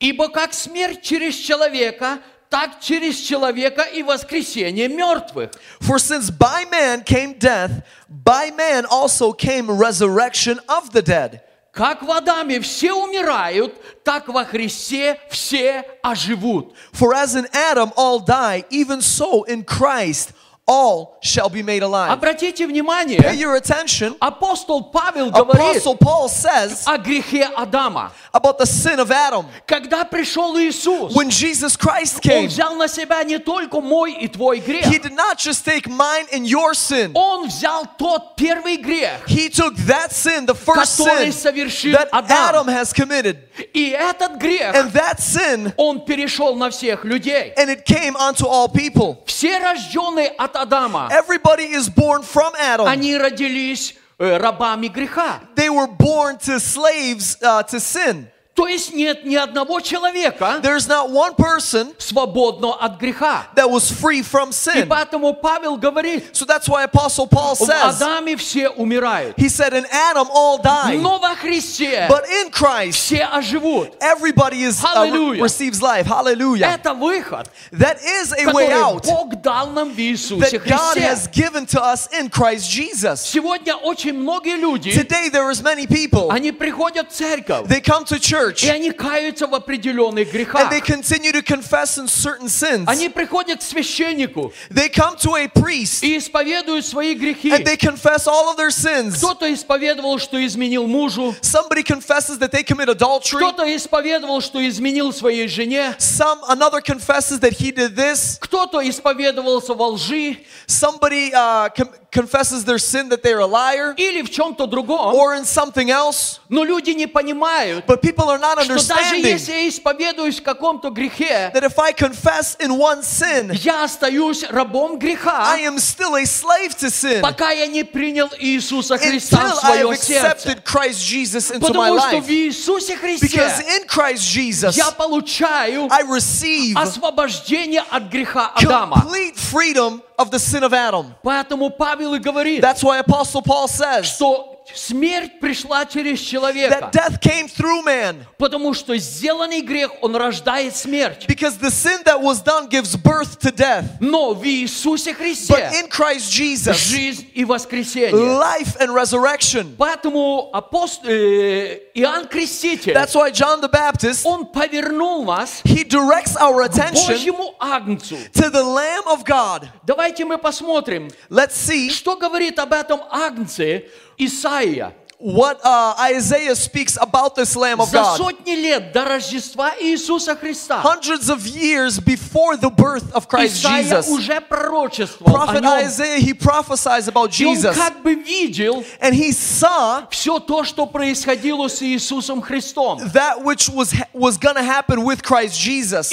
«Ибо как смерть через человека, так через человека и воскресение мертвых. For since by man came death, by man also came resurrection of the dead. Как в Адаме все умирают, так во Христе все оживут. For as in Adam all die, even so in Christ all shall be made alive. Обратите Pay внимание, your attention. апостол Павел говорит Apostle Paul says о грехе Адама. about the sin of Adam. Когда пришел Иисус, When Jesus Christ Он came, взял на себя не только мой и твой грех, He did not just take mine and your sin. Он взял тот первый грех, He took that sin, the first который sin совершил that Adam Адам. has committed. И этот грех, And that sin, он перешел на всех людей. and it came onto all people. Все рожденные от Адама, Everybody is born from Adam. они родились э, рабами греха. They were born to slaves uh, to sin. То есть нет ни одного человека There's not one person свободного от греха. that was free from И sin. поэтому Павел говорит, So that's why Apostle Paul в says, Адаме все умирают. he said, in Adam all died, Но во Христе but in Christ все оживут. everybody is uh, re- Hallelujah. receives life. Hallelujah. Это выход, That is a way который out Бог дал нам в Иисусе that God has Христе. given to us in Christ Jesus. Сегодня очень многие люди, Today there is many people. они приходят в церковь, They come to church и они каются в определенных and грехах. they continue to confess in certain sins. Они приходят к священнику They come to a priest и исповедуют свои грехи. and they confess all of their sins. Кто-то исповедовал, что изменил мужу, Somebody confesses that they commit adultery. кто-то исповедовал, что изменил своей жене, Some another confesses that he did this. кто-то исповедовался во лжи Somebody uh, confesses their sin that they're a liar или в чем-то другом. or in something else. Но люди не понимают, But people are not что даже understanding если я исповедуюсь в каком-то грехе, that if I confess in one sin, я остаюсь рабом греха, I am still a slave to sin пока я не принял Иисуса Христа until в I have свое сердце. accepted Christ Jesus into my Потому что life. в Иисусе Because Христе in Christ Jesus, я получаю I receive освобождение от греха Адама. complete freedom of the sin of Adam. Поэтому Павел и говорит, That's why Apostle Paul says что смерть пришла через человека. that death came through man. Потому что сделанный грех, он рождает смерть. Because the sin that was done gives birth to death. Но в Иисусе But Христе in Christ Jesus, жизнь и воскресение. life and resurrection. Поэтому апост... э, Иоанн Креститель, That's why John the Baptist, он повернул нас he directs our к attention Божьему Агнцу. to the Lamb of God. Давайте мы посмотрим, Let's see что говорит об этом Агнце Исаия. what uh, Isaiah speaks about this Lamb of За God. сотни лет до Рождества Иисуса Христа Hundreds of years before the birth of Christ Исаия Jesus, уже пророчествовал о Prophet нем. Isaiah, he prophesies about И он Jesus. как бы видел And he saw все то, что происходило с Иисусом Христом. that which was, was going to happen with Christ Jesus.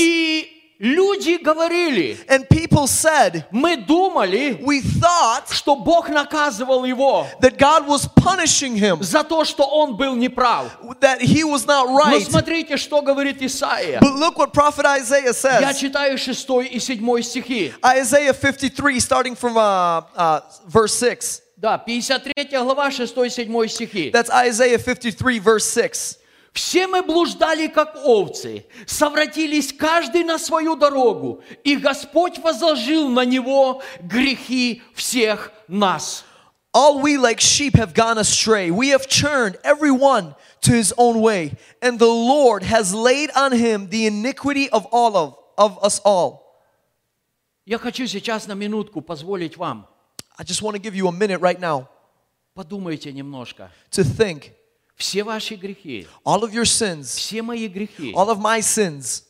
И люди говорили, And people said, мы думали, we thought что Бог наказывал его that God was punishing him, за то, что он был неправ. that he was not Но right. смотрите, что говорит Исаия. But look what Prophet Isaiah Я says. читаю 6 и 7 стихи. Isaiah 53, starting from uh, uh, verse 6. Да, 53 глава, 6 и 7 стихи. That's Isaiah 53, verse 6. Все мы блуждали, как овцы, совратились каждый на свою дорогу, и Господь возложил на него грехи всех нас. All we like sheep have gone astray. We have turned every one to his own way, and the Lord has laid on him the iniquity of all of, of us all. Я хочу сейчас на минутку позволить вам, I just want to give you a minute right now подумайте немножко. to think Все ваши грехи, all of your sins, все мои грехи, all of my sins,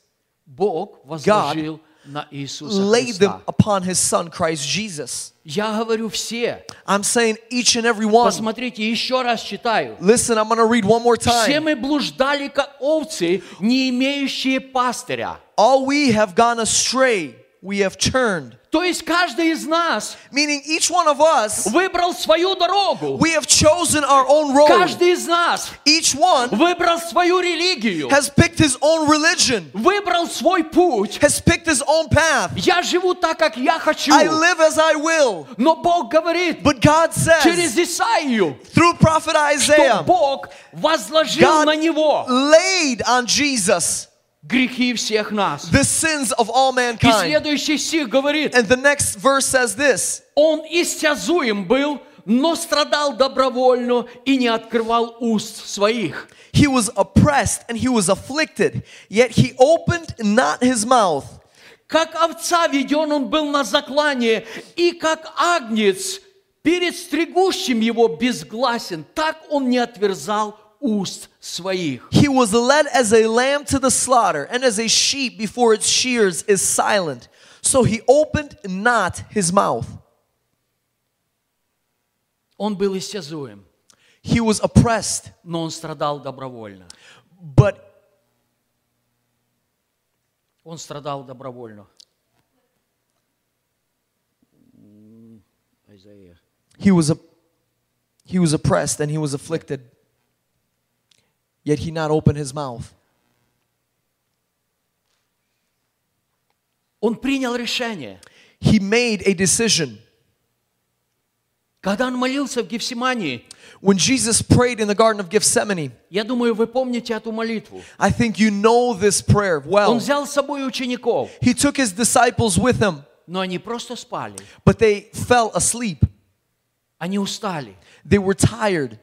Бог возложил на Иисуса laid them Христа. upon his son Christ Jesus. Я говорю все. I'm saying each and every one. Посмотрите, еще раз читаю. Listen, I'm going to read one more Все time. мы блуждали, как овцы, не имеющие пастыря. All we have gone astray, we have turned. То есть каждый из нас Meaning each one of us, выбрал свою дорогу. we have chosen our own road. Каждый из нас Each one выбрал свою религию. has picked his own religion, Выбрал свой путь. has picked his own path. Я живу так, как я хочу. I live as I will. Но Бог говорит But God через says Исаию, through prophet что Isaiah, Бог возложил God на него laid on Jesus грехи всех нас. the sins of all И mankind. следующий стих говорит, And the next verse says this Он истязуем был, но страдал добровольно и не открывал уст своих. He was oppressed and he was afflicted, yet he opened not his mouth. Как овца веден он был на заклание, и как агнец перед стригущим его безгласен, так он не отверзал уст своих. He was led as a lamb to the slaughter, and as a sheep before its shears is silent. So he opened not his mouth. Он был истязуем, He was oppressed, но он страдал добровольно. but Он страдал добровольно. М, Изаия. he was a, he was oppressed and he was afflicted. Yet he not opened his mouth. Он принял решение. He made a decision. Когда он молился в Гефсимании, When Jesus prayed in the Garden of Gethsemane, я думаю, вы помните эту молитву. I think you know this prayer Он well. взял с собой учеников, He took his disciples with him, но они просто спали. but they fell asleep. Они устали. They were tired,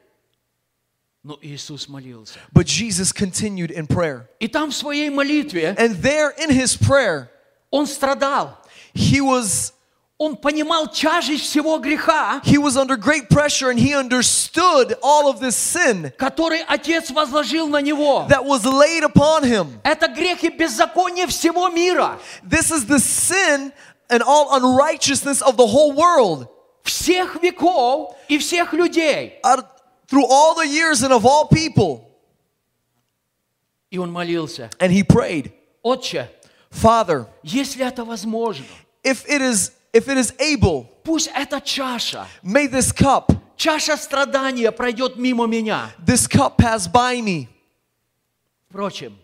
Но Иисус молился. but Jesus continued in prayer. И там в своей молитве And there in his prayer, он страдал. he was Он понимал тяжесть всего греха, he was under great pressure and he understood all of this sin который Отец возложил на него. that was laid upon him. Это грех и беззаконие всего мира. This is the sin and all unrighteousness of the whole world. Всех веков и всех людей. Out through all the years and of all people. И он молился. And he prayed, Отче, Father, если это возможно, if it is if it is able, пусть эта чаша, may this cup, чаша страдания пройдет мимо меня. this cup pass by me, Впрочем,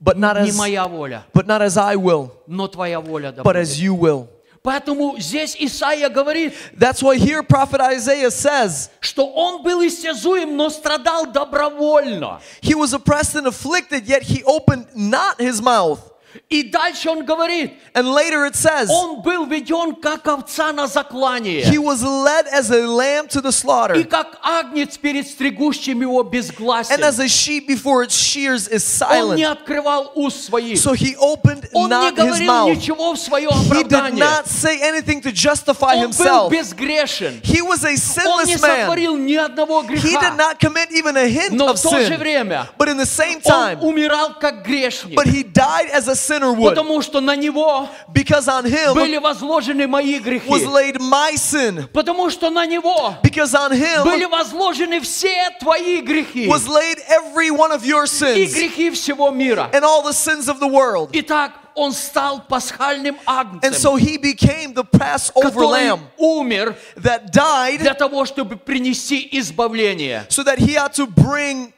but not не as моя воля, but not as I will, но твоя воля да but будет. as you will. Поэтому здесь Исаия говорит, That's why here prophet Isaiah says, что он был истязуем, но страдал добровольно. he was oppressed and afflicted, yet he opened not his mouth. И дальше он говорит, And later it says, он был веден как овца на заклание. he was led as a lamb to the И slaughter, как агнец перед стригущим его and безгласен. as a sheep before its shears is Он не silent. открывал уст своих. So he opened Он не not his говорил mouth. ничего в свое He did оправдание. not say anything to justify Он был himself. безгрешен. He was a Он не sinless man. сотворил ни одного He did греха. not commit even a hint Но of в то же sin. время But in the same он time, умирал как грешник. but he died as a sinner would. Потому что на него Because on him были возложены мои грехи. was laid my sin. Потому что на него Because on были him возложены все твои грехи. was laid every one of your И sins грехи всего мира. and all the sins of the world. Итак, он стал пасхальным And агнцем, so he became the Passover lamb умер that died для того, чтобы принести избавление. so that he had to bring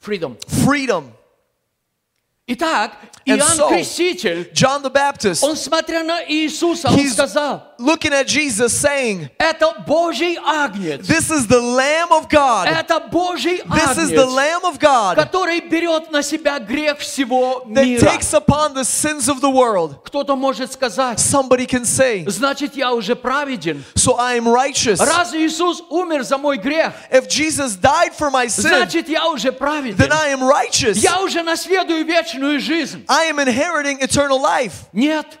Freedom. freedom. Итак, And Иоанн so, Креститель, John the Baptist, он, смотря на Иисуса, он He's- сказал, looking at Jesus, saying, это Божий агнец. This is the Lamb of God. Это Божий This is the агнец, Lamb of God который берет на себя грех всего that мира. takes upon the sins of the world. Кто-то может сказать, Somebody can say, значит, я уже праведен. So I am righteous. Раз Иисус умер за мой грех, If Jesus died for my sin, значит, я уже then праведен. I am righteous. Я уже наследую вечную жизнь. I am inheriting eternal life. Нет,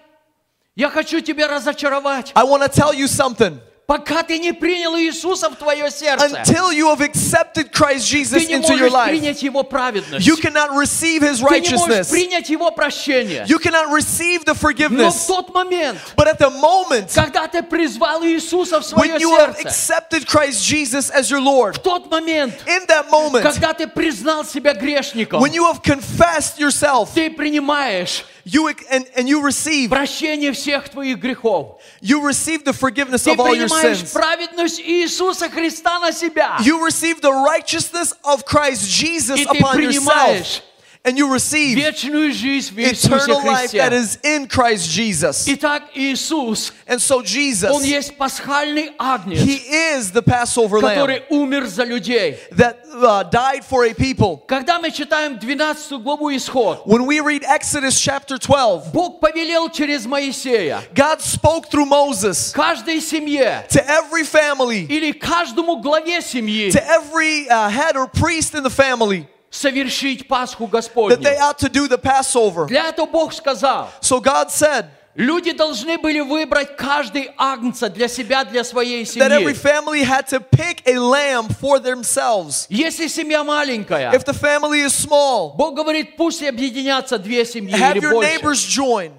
я хочу тебя разочаровать. I want to tell you something. Пока ты не принял Иисуса в твое сердце, Until you have accepted Christ ты Jesus не into your можешь life, принять Его праведность. you cannot receive His Ты не можешь righteousness. принять Его прощение. You cannot receive the Но в forgiveness. тот момент, But at the moment когда ты призвал Иисуса в свое when you have сердце, accepted Christ Jesus as your Lord, в тот момент, in that moment, когда ты признал себя грешником, when you have confessed yourself, ты принимаешь you ac- and, and you receive прощение всех твоих грехов. you receive the forgiveness Ты of all your принимаешь sins. праведность Иисуса Христа на себя. You receive the righteousness of Christ Jesus И ты upon yourself. принимаешь And you receive вечную жизнь в Иисусе eternal life that Христе. is in Christ Jesus. Итак, Иисус, And so Он Jesus, есть пасхальный агнец, He is the Passover lamb который умер за людей. that uh, died for a people. Когда мы читаем 12 главу Исход, When we read Exodus chapter 12, Бог повелел через Моисея God spoke through Moses каждой семье to every family, или каждому главе семьи to every uh, head or priest in the family, совершить Пасху that Господню. they ought to do the Passover. Для этого Бог сказал, So God said люди должны были выбрать каждый агнца для себя, для своей that every семьи. family had to pick a lamb for themselves. Если семья маленькая, If the family is small, Бог говорит, пусть объединятся две семьи have или your больше. neighbors join.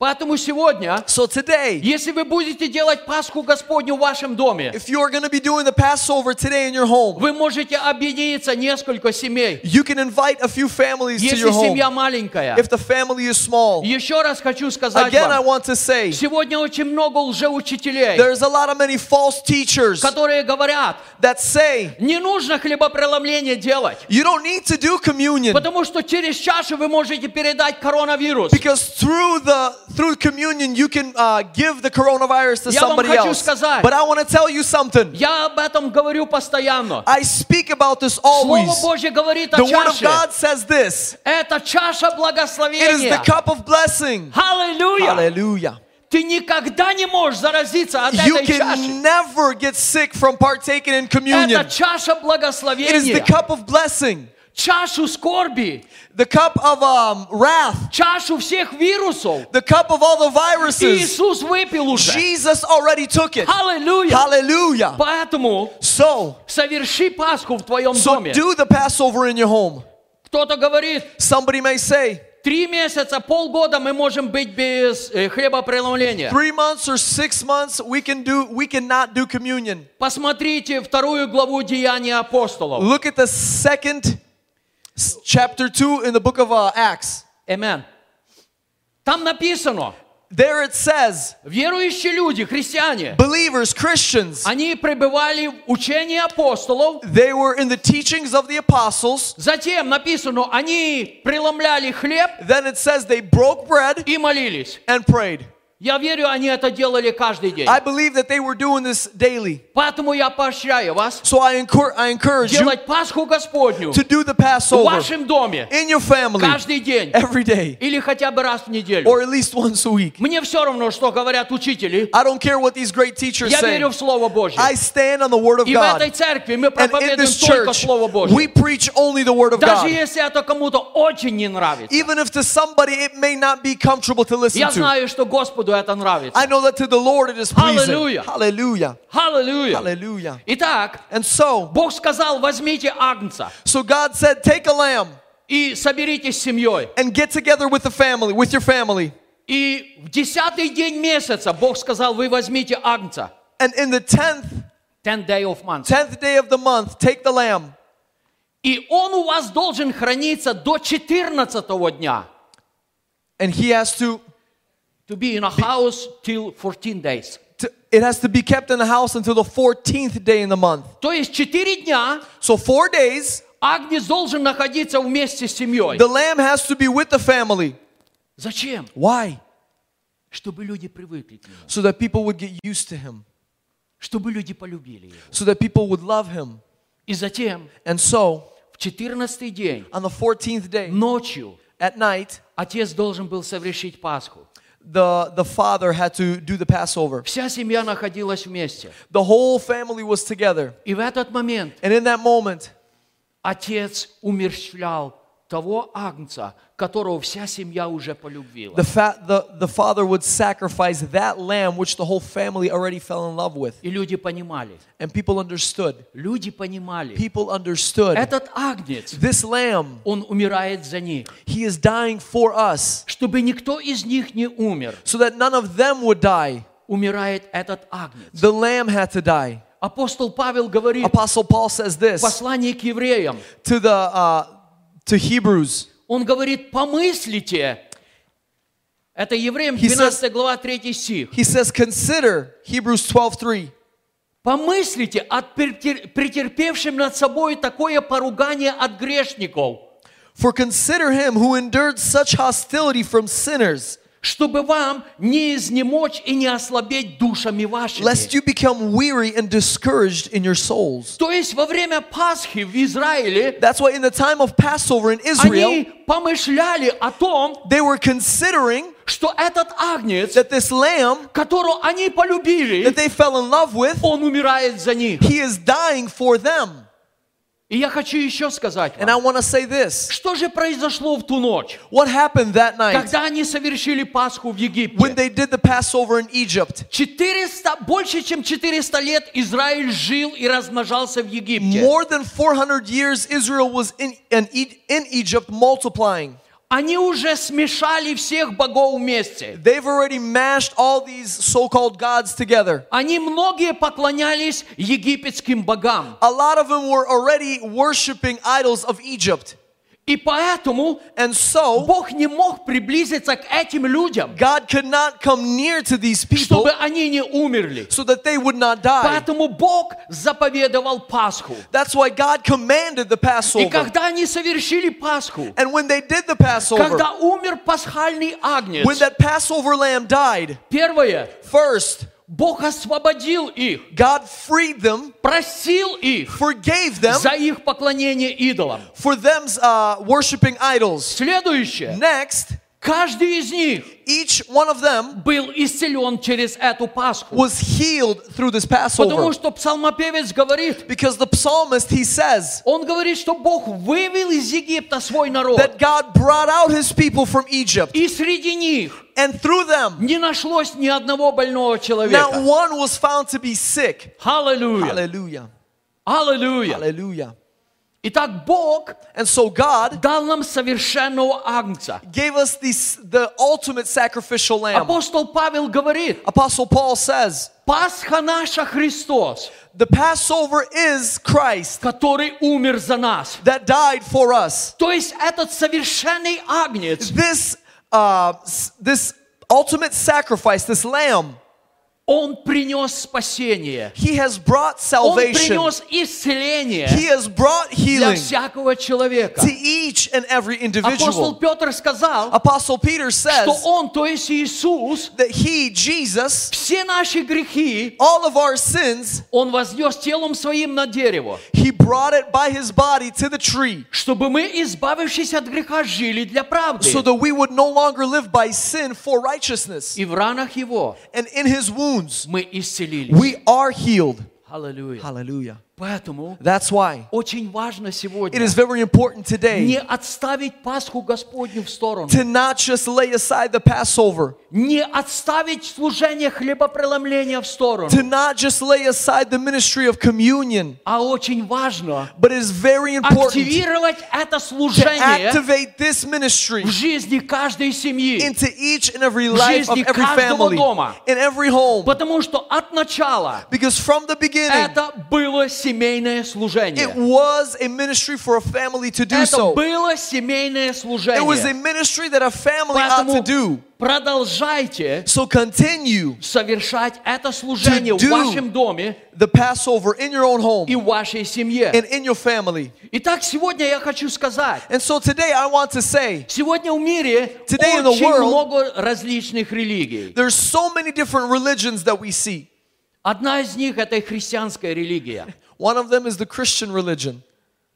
Поэтому сегодня, So today, если вы будете делать Пасху Господню в вашем доме, if you are going to be doing the Passover today in your home, вы можете объединиться несколько семей. you can invite a few families to Если your home. семья маленькая. If the family is small, Еще раз хочу сказать again, I вам, want to say сегодня очень много лжеучителей, there's a lot of many false teachers которые говорят, that say не нужно хлебопреломление делать, you don't need to do communion потому что через чашу вы можете передать коронавирус. because through the through communion you can uh, give the coronavirus to Я вам somebody хочу else. сказать. But I want to tell you something. Я об этом говорю постоянно. I speak about this Слово always. Божье говорит о The Word of чаше. God says this. Это чаша It is the благословения. cup of blessing. Аллилуйя! Hallelujah. Ты никогда не можешь заразиться от You этой чаши. can never get sick from partaking in Это communion. чаша It is the благословения. cup of blessing, Чашу скорби. the cup of um, wrath, Чашу всех вирусов. the cup of all the viruses. Иисус выпил уже. Jesus already took it. Аллилуйя! Hallelujah. Поэтому So, соверши Пасху в твоем so доме. do the Passover in your home. Кто-то говорит, Somebody may say, три месяца, полгода мы можем быть без э, хлебопреломления. three months or six months we can do we cannot do communion. Посмотрите вторую главу Деяния апостолов. Look at the second s- chapter two in the book of uh, Acts. Amen. Там написано, There it says, верующие люди, христиане, believers, Christians, они пребывали в учении апостолов. they were in the teachings of the apostles. Затем написано, они преломляли хлеб Then it says they broke bread и молились. and prayed. Я верю, они это делали каждый день. I believe that they were doing this daily. Поэтому я поощряю вас So I, encour- I encourage you делать Пасху Господню to do the в Passover вашем доме in your family каждый день every day или хотя бы раз в неделю. or at least once a week. Мне все равно, что говорят учители. I don't care what these great teachers Я say. верю в Слово Божье. I stand on the Word of И в этой God. церкви мы проповедуем только church, Слово Божье. we preach only the Word of Даже God. если это кому-то очень не нравится. Even if to somebody it may not be comfortable to listen Я to. знаю, что Господу это I нравится. know that to the Lord it is pleasing. Hallelujah. Hallelujah. Аллилуйя. Hallelujah. Итак, And so, Бог сказал, возьмите агнца so God said, take a lamb и соберитесь с семьей. and get together with the family, with your family. И в десятый день месяца Бог сказал, вы возьмите агнца. And in the tenth, Ten day of month. tenth day of the month, take the lamb. И он у вас должен храниться до 14 дня. And he has to, To be in a house till 14 days. to it has to be kept in the house until the 14th day in the month. То есть 4 дня So four days, агнец должен находиться вместе с семьей. the lamb has to be with the family. Зачем? Why? Чтобы люди привыкли к нему. So that people would get used to him. Чтобы люди полюбили его. So that people would love him. И затем And so, в 14 день on the 14th day, ночью at night, отец должен был совершить Пасху. the, the father had to do the Passover. Вся семья находилась вместе. The whole family was together. И в этот момент And in that moment, отец умерщвлял того агнца, которого вся семья уже полюбила. the, fa- the, the father would sacrifice that lamb which the whole family already fell in love with. И люди понимали. And people understood. Люди понимали. People understood. Этот агнец, This lamb, он умирает за них. he is dying for us Чтобы никто из них не умер, so that none of them would die. умирает этот агнец. The lamb had to die. Апостол Павел говорит Apostle Paul says this послании к евреям, to the uh, to Hebrews. он говорит, помыслите, это евреям He says- 12 глава 3 стих, He says, consider Hebrews 12:3. помыслите от претер- претерпевшим над собой такое поругание от грешников, For consider him who endured such hostility from sinners, чтобы вам не изнемочь и не ослабеть душами вашими. lest you become weary and discouraged in your souls. То есть во время Пасхи в Израиле That's why in the time of Passover in Israel, они помышляли о том, they were considering что этот агнец, that this lamb которого они полюбили, that they fell in love with, он умирает за них. he is dying for them. И я хочу еще сказать And I вам, want to say this. что же произошло в ту ночь, What happened that night когда они совершили Пасху в when Египте? they did the Passover in Egypt? 400, больше чем 400 лет Израиль жил и размножался в Египте. More than 400 years Israel was in, in, E- in Egypt multiplying. Они уже смешали всех богов вместе. They've already mashed all these so-called gods together. Они многие поклонялись египетским богам. A lot of them were already worshiping idols of Egypt. И поэтому And so Бог не мог приблизиться к этим людям, God could not come near to these people чтобы они не умерли. so that they would not die. Поэтому Бог заповедовал Пасху. That's why God commanded the И Passover. когда они совершили Пасху, And when they did the Passover, когда умер пасхальный агнец, when that Passover lamb died, первое, first, Бог освободил их, God freed them, просил их forgave them за их поклонение идолам. for them uh, worshiping idols. Следующее, Next, каждый из них each one of them был исцелен через эту Пасху. was healed through this Потому Passover. что псалмопевец говорит, Because the psalmist, he says он говорит, что Бог вывел из Египта свой народ. that God brought out his people from Egypt, И среди них and through them, не нашлось ни одного больного not человека. one was found to be sick. Аллилуйя. Hallelujah. Аллилуйя. Hallelujah. Итак, Бог And so God дал нам совершенного агнца. gave us this, the ultimate sacrificial lamb. Апостол Павел говорит, Apostle Paul says, Пасха наша Христос, the Passover is Christ который умер за нас. that died for us. То есть этот совершенный агнец, This, uh, this ultimate sacrifice, this lamb, он принес спасение. he has brought Он salvation. принес исцеление He has brought для healing всякого человека. to each and every Апостол individual. Петр сказал, Apostle Peter что says он, то есть Иисус, that he, Jesus, все наши грехи, all of our sins, он вознес телом своим на дерево, he brought it by his body to the tree чтобы мы, избавившись от греха, жили для правды. so that we would no longer live by sin for righteousness. И в ранах его And in his wounds, мы исцелились. we are healed. Аллилуйя. Hallelujah. Поэтому That's why очень важно it сегодня is very important не today отставить Пасху Господню в сторону, to not just lay aside the Passover, не отставить служение хлебопреломления в сторону, to not just lay aside the ministry of communion, а очень важно but it is very important активировать это to служение activate this ministry в жизни каждой семьи. into each and every life of жизни every каждого family, дома. in every home. Потому что от начала Because from the beginning, это было семейное it служение. was a ministry for a family to do Это so. было семейное It was a служение. ministry that a family ought to Поэтому do. продолжайте So continue совершать это служение To в do вашем доме the Passover in your own home и в вашей семье. and in your family. Итак, сегодня я хочу сказать, And so today I want to say сегодня в мире Today in the очень world, много различных религий. there's so many different religions that we see. Одна из них это и христианская религия. One of them is the Christian religion.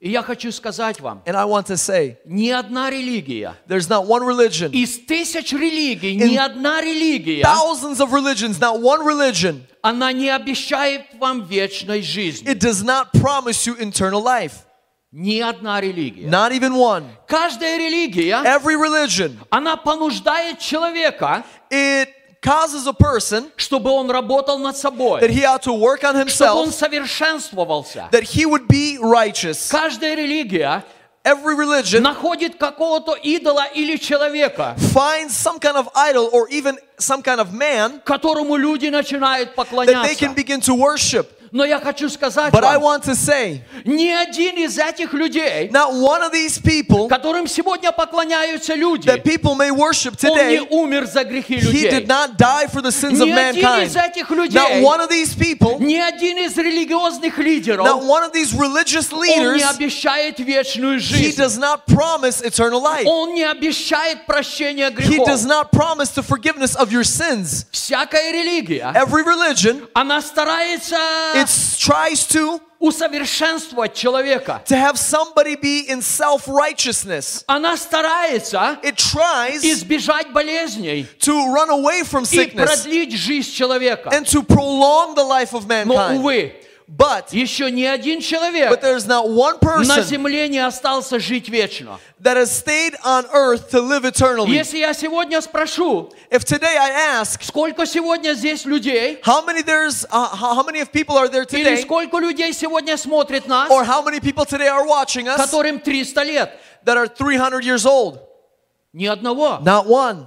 И я хочу сказать вам, And I want to say ни одна религия there's not one religion, из тысяч религий, ни одна религия, thousands of religions, not one religion. она не обещает вам вечной жизни. It does not promise you eternal life. Ни одна религия. Not even one. Каждая религия, Every religion, она понуждает человека, it causes a person чтобы он работал над that собой, he ought to work on чтобы он himself, совершенствовался. that he would be righteous. Каждая религия Every religion находит какого-то идола или человека, finds some kind of idol or even some kind of man которому люди начинают that they поклоняться. can begin to worship. Но я хочу сказать But I want to say, ни один из этих людей, not one of these people которым сегодня поклоняются люди, that people may worship он не today, умер за грехи he людей. did not die for the sins of Ни один mankind. из этих Not людей, one of these people, ни один из религиозных лидеров, not one of these religious он leaders, не обещает вечную he жизнь. does not promise eternal life. Он не обещает прощения He грехов. does not promise the forgiveness of your sins. Всякая религия, Every religion, она старается it tries to усовершенствовать человека. to have somebody be in self-righteousness. Она старается It tries избежать болезней to run away from и sickness продлить жизнь человека. and to prolong the life of Но, mankind. увы, But еще ни один but человек there's not one на person земле не остался жить вечно. that has stayed on earth to live eternally. Если я сегодня спрошу, If today I ask сколько сегодня здесь людей, how many there's uh, how, how many of people are there или today сколько людей сегодня смотрит нас, or how many people today are watching us которым 300 лет, that are 300 years old? ни одного. Not one.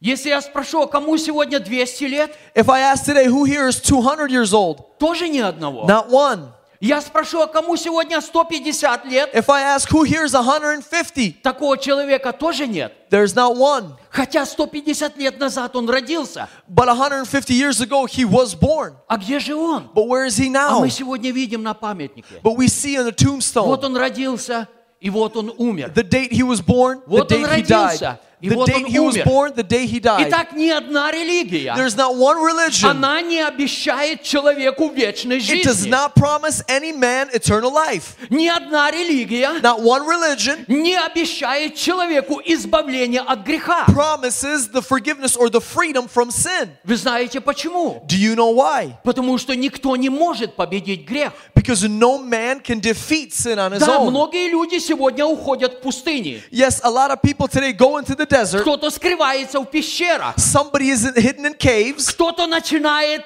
Если я спрошу, а кому сегодня 200 лет, If I ask today who here is 200 years old? тоже ни одного. Not one. Я спрошу, а кому сегодня 150 лет, If I ask who here is 150? такого человека тоже нет. There's not one. Хотя 150 лет назад он родился. But 150 years ago he was born. А где же он? But where is he А now? мы сегодня видим на памятнике. But we see on the tombstone Вот он родился, и вот он умер. the date he was born, the Вот он date he died. родился, и The вот он date he was умер. born, the day he died. Итак, ни одна религия, There's not one religion. она не обещает человеку вечной It does жизни. not promise any man eternal life. Ни одна религия Not one religion не обещает человеку избавления от греха. promises the forgiveness or the freedom from sin. Вы знаете почему? Do you know why? Потому что никто не может победить грех. Because no man can defeat sin on his Да, own. многие люди сегодня уходят в пустыни. Yes, a lot of people today go into the desert. Кто-то скрывается в пещерах. Somebody is hidden in caves. Кто-то начинает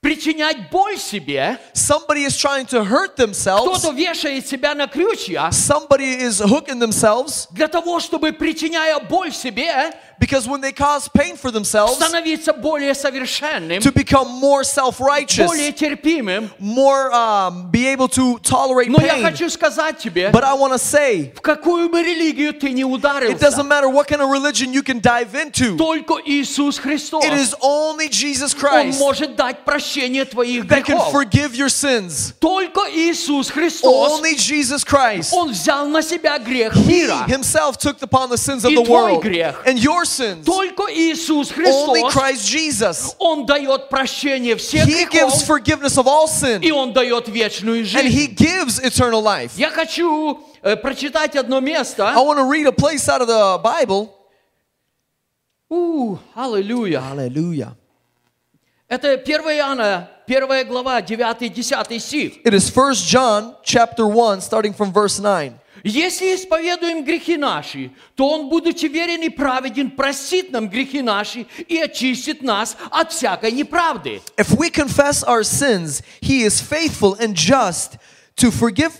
причинять боль себе. Somebody is trying to hurt themselves. Кто-то вешает себя на крючья Somebody is hooking themselves для того, чтобы, причиняя боль себе, because when they cause pain for themselves, становиться более совершенным, to become more self-righteous, более терпимым. more um, be able to tolerate Но я pain. хочу сказать тебе, But I want to say, в какую бы религию ты не it ударился, doesn't matter what kind of religion you can dive into. только Иисус Христос, It is only Jesus Он Christ может дать прощение твоих that can грехов. forgive your sins. Только Иисус Христос, Only Jesus Christ. Он взял на себя грех He мира. himself took upon the sins of И the твой world грех. and your sins. Только Иисус Only Христос, Christ Jesus. Он дает прощение всех He gives грехов, forgiveness of all sin и Он дает вечную and He жизнь. gives eternal life. Я хочу э, прочитать одно I место. want to read a place out of the Bible. У, Аллилуйя. Hallelujah. Это 1 Иоанна, 1 глава, 9-10 стих. It is 1 John chapter 1 starting from verse 9. Если исповедуем грехи наши, то Он, будучи верен и праведен, простит нам грехи наши и очистит нас от всякой неправды. If we confess our sins, He is faithful and just to forgive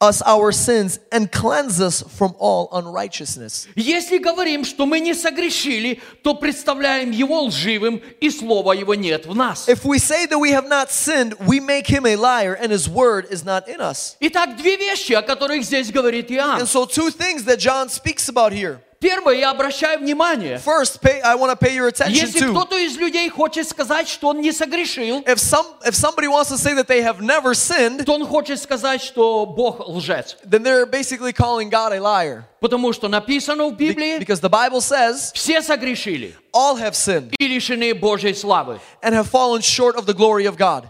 us our sins and cleanse us from all unrighteousness. Если говорим, что мы не согрешили, то представляем Его лживым, и слова Его нет в нас. If we say that we have not sinned, we make Him a liar and His word is not in us. Итак, две вещи, о которых здесь говорит Иоанн. And so, two things that John speaks about here. Первое, я обращаю внимание. First, pay, I want to pay your attention Если to. кто-то из людей хочет сказать, что он не согрешил, If some if somebody wants to say that they have never sinned, то он хочет сказать, что Бог лжец. then they're basically calling God a liar. Потому что написано в Be- Библии, because the Bible says все согрешили all have sinned и лишены Божьей славы. and have fallen short of the glory of God.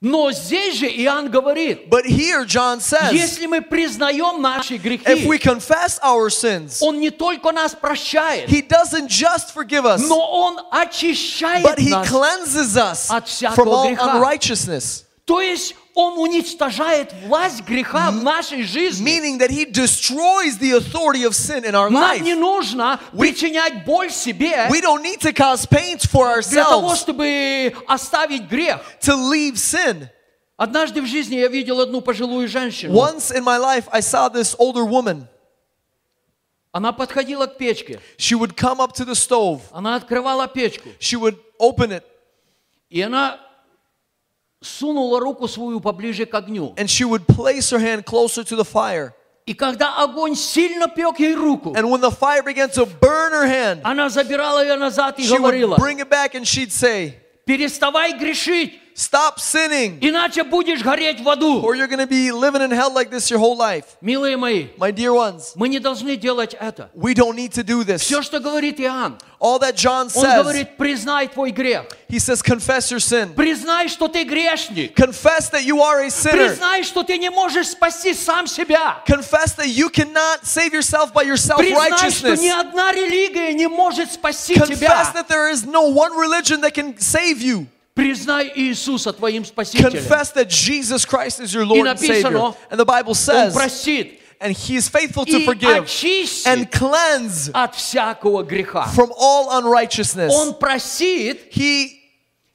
Но здесь же Иоанн говорит, But here John says, если мы признаем наши if грехи, we confess our sins, Он не только нас прощает, he doesn't just forgive us, но Он очищает but he нас. cleanses us от всякого from all греха. unrighteousness. То есть Он уничтожает власть греха в нашей жизни. Meaning that he destroys the authority of sin in our Нам life. не нужно причинять боль себе We don't need to cause pain for для того, ourselves чтобы оставить грех. to leave sin. Однажды в жизни я видел одну пожилую женщину. Once in my life, I saw this older woman. Она подходила к печке. She would come up to the stove. Она открывала печку. She would open it И она сунула руку свою поближе к огню. and she would place her hand closer to the fire. И когда огонь сильно пек ей руку, And when the fire began to burn her hand, она забирала ее назад и she would говорила, bring it back and she'd say, переставай грешить, Stop sinning, иначе будешь гореть в аду. or you're going to be living in hell like this your whole life. Милые мои, My dear ones, мы не должны делать это. we don't need to do this. Все, что говорит Иоанн, All that John он says, говорит, признай твой грех. he says, confess your sin. Признай, что ты грешник. Confess that you are a sinner. Признай, что ты не можешь спасти сам себя. Confess that you cannot save yourself by your Признай, что self-righteousness. ни одна религия не может спасти Confess тебя. that there is no one religion that can save you. Признай Иисуса твоим Спасителем. Confess that Jesus Christ is your Lord and Savior. написано, And the Bible Он says, простит and He is faithful to и forgive очистит and cleanse от всякого греха. from all unrighteousness. Он простит He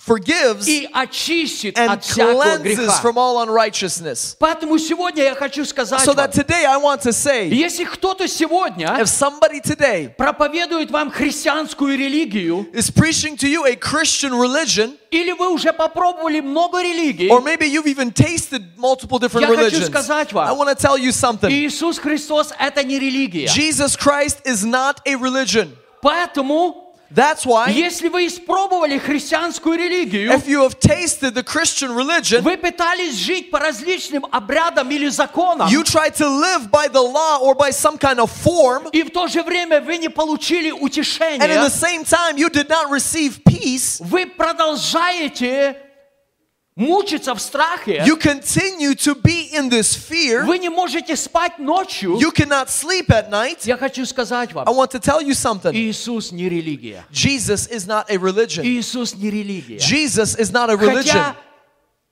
forgives и очистит and от всякого cleanses греха. from all unrighteousness. Поэтому сегодня я хочу сказать So вам, that today I want to say, если кто-то сегодня if somebody today проповедует вам христианскую религию, is preaching to you a Christian religion, или вы уже попробовали много религий, or maybe you've even tasted multiple different Я хочу religions, сказать вам, I want to tell you something. Иисус Христос это не религия. Jesus Christ is not a religion. Поэтому, That's why если вы испробовали христианскую религию, if you have tasted the Christian religion, вы пытались жить по различным обрядам или законам, you try to live by the law or by some kind of form, и в то же время вы не получили and in утешения, the same time you did not receive peace, вы продолжаете мучиться в страхе, you continue to be in this fear, вы не можете спать ночью. you cannot sleep at night. Я хочу сказать I вам, want to tell you something. Иисус не религия. Jesus is not a religion. Иисус не религия. Jesus is not a religion. Хотя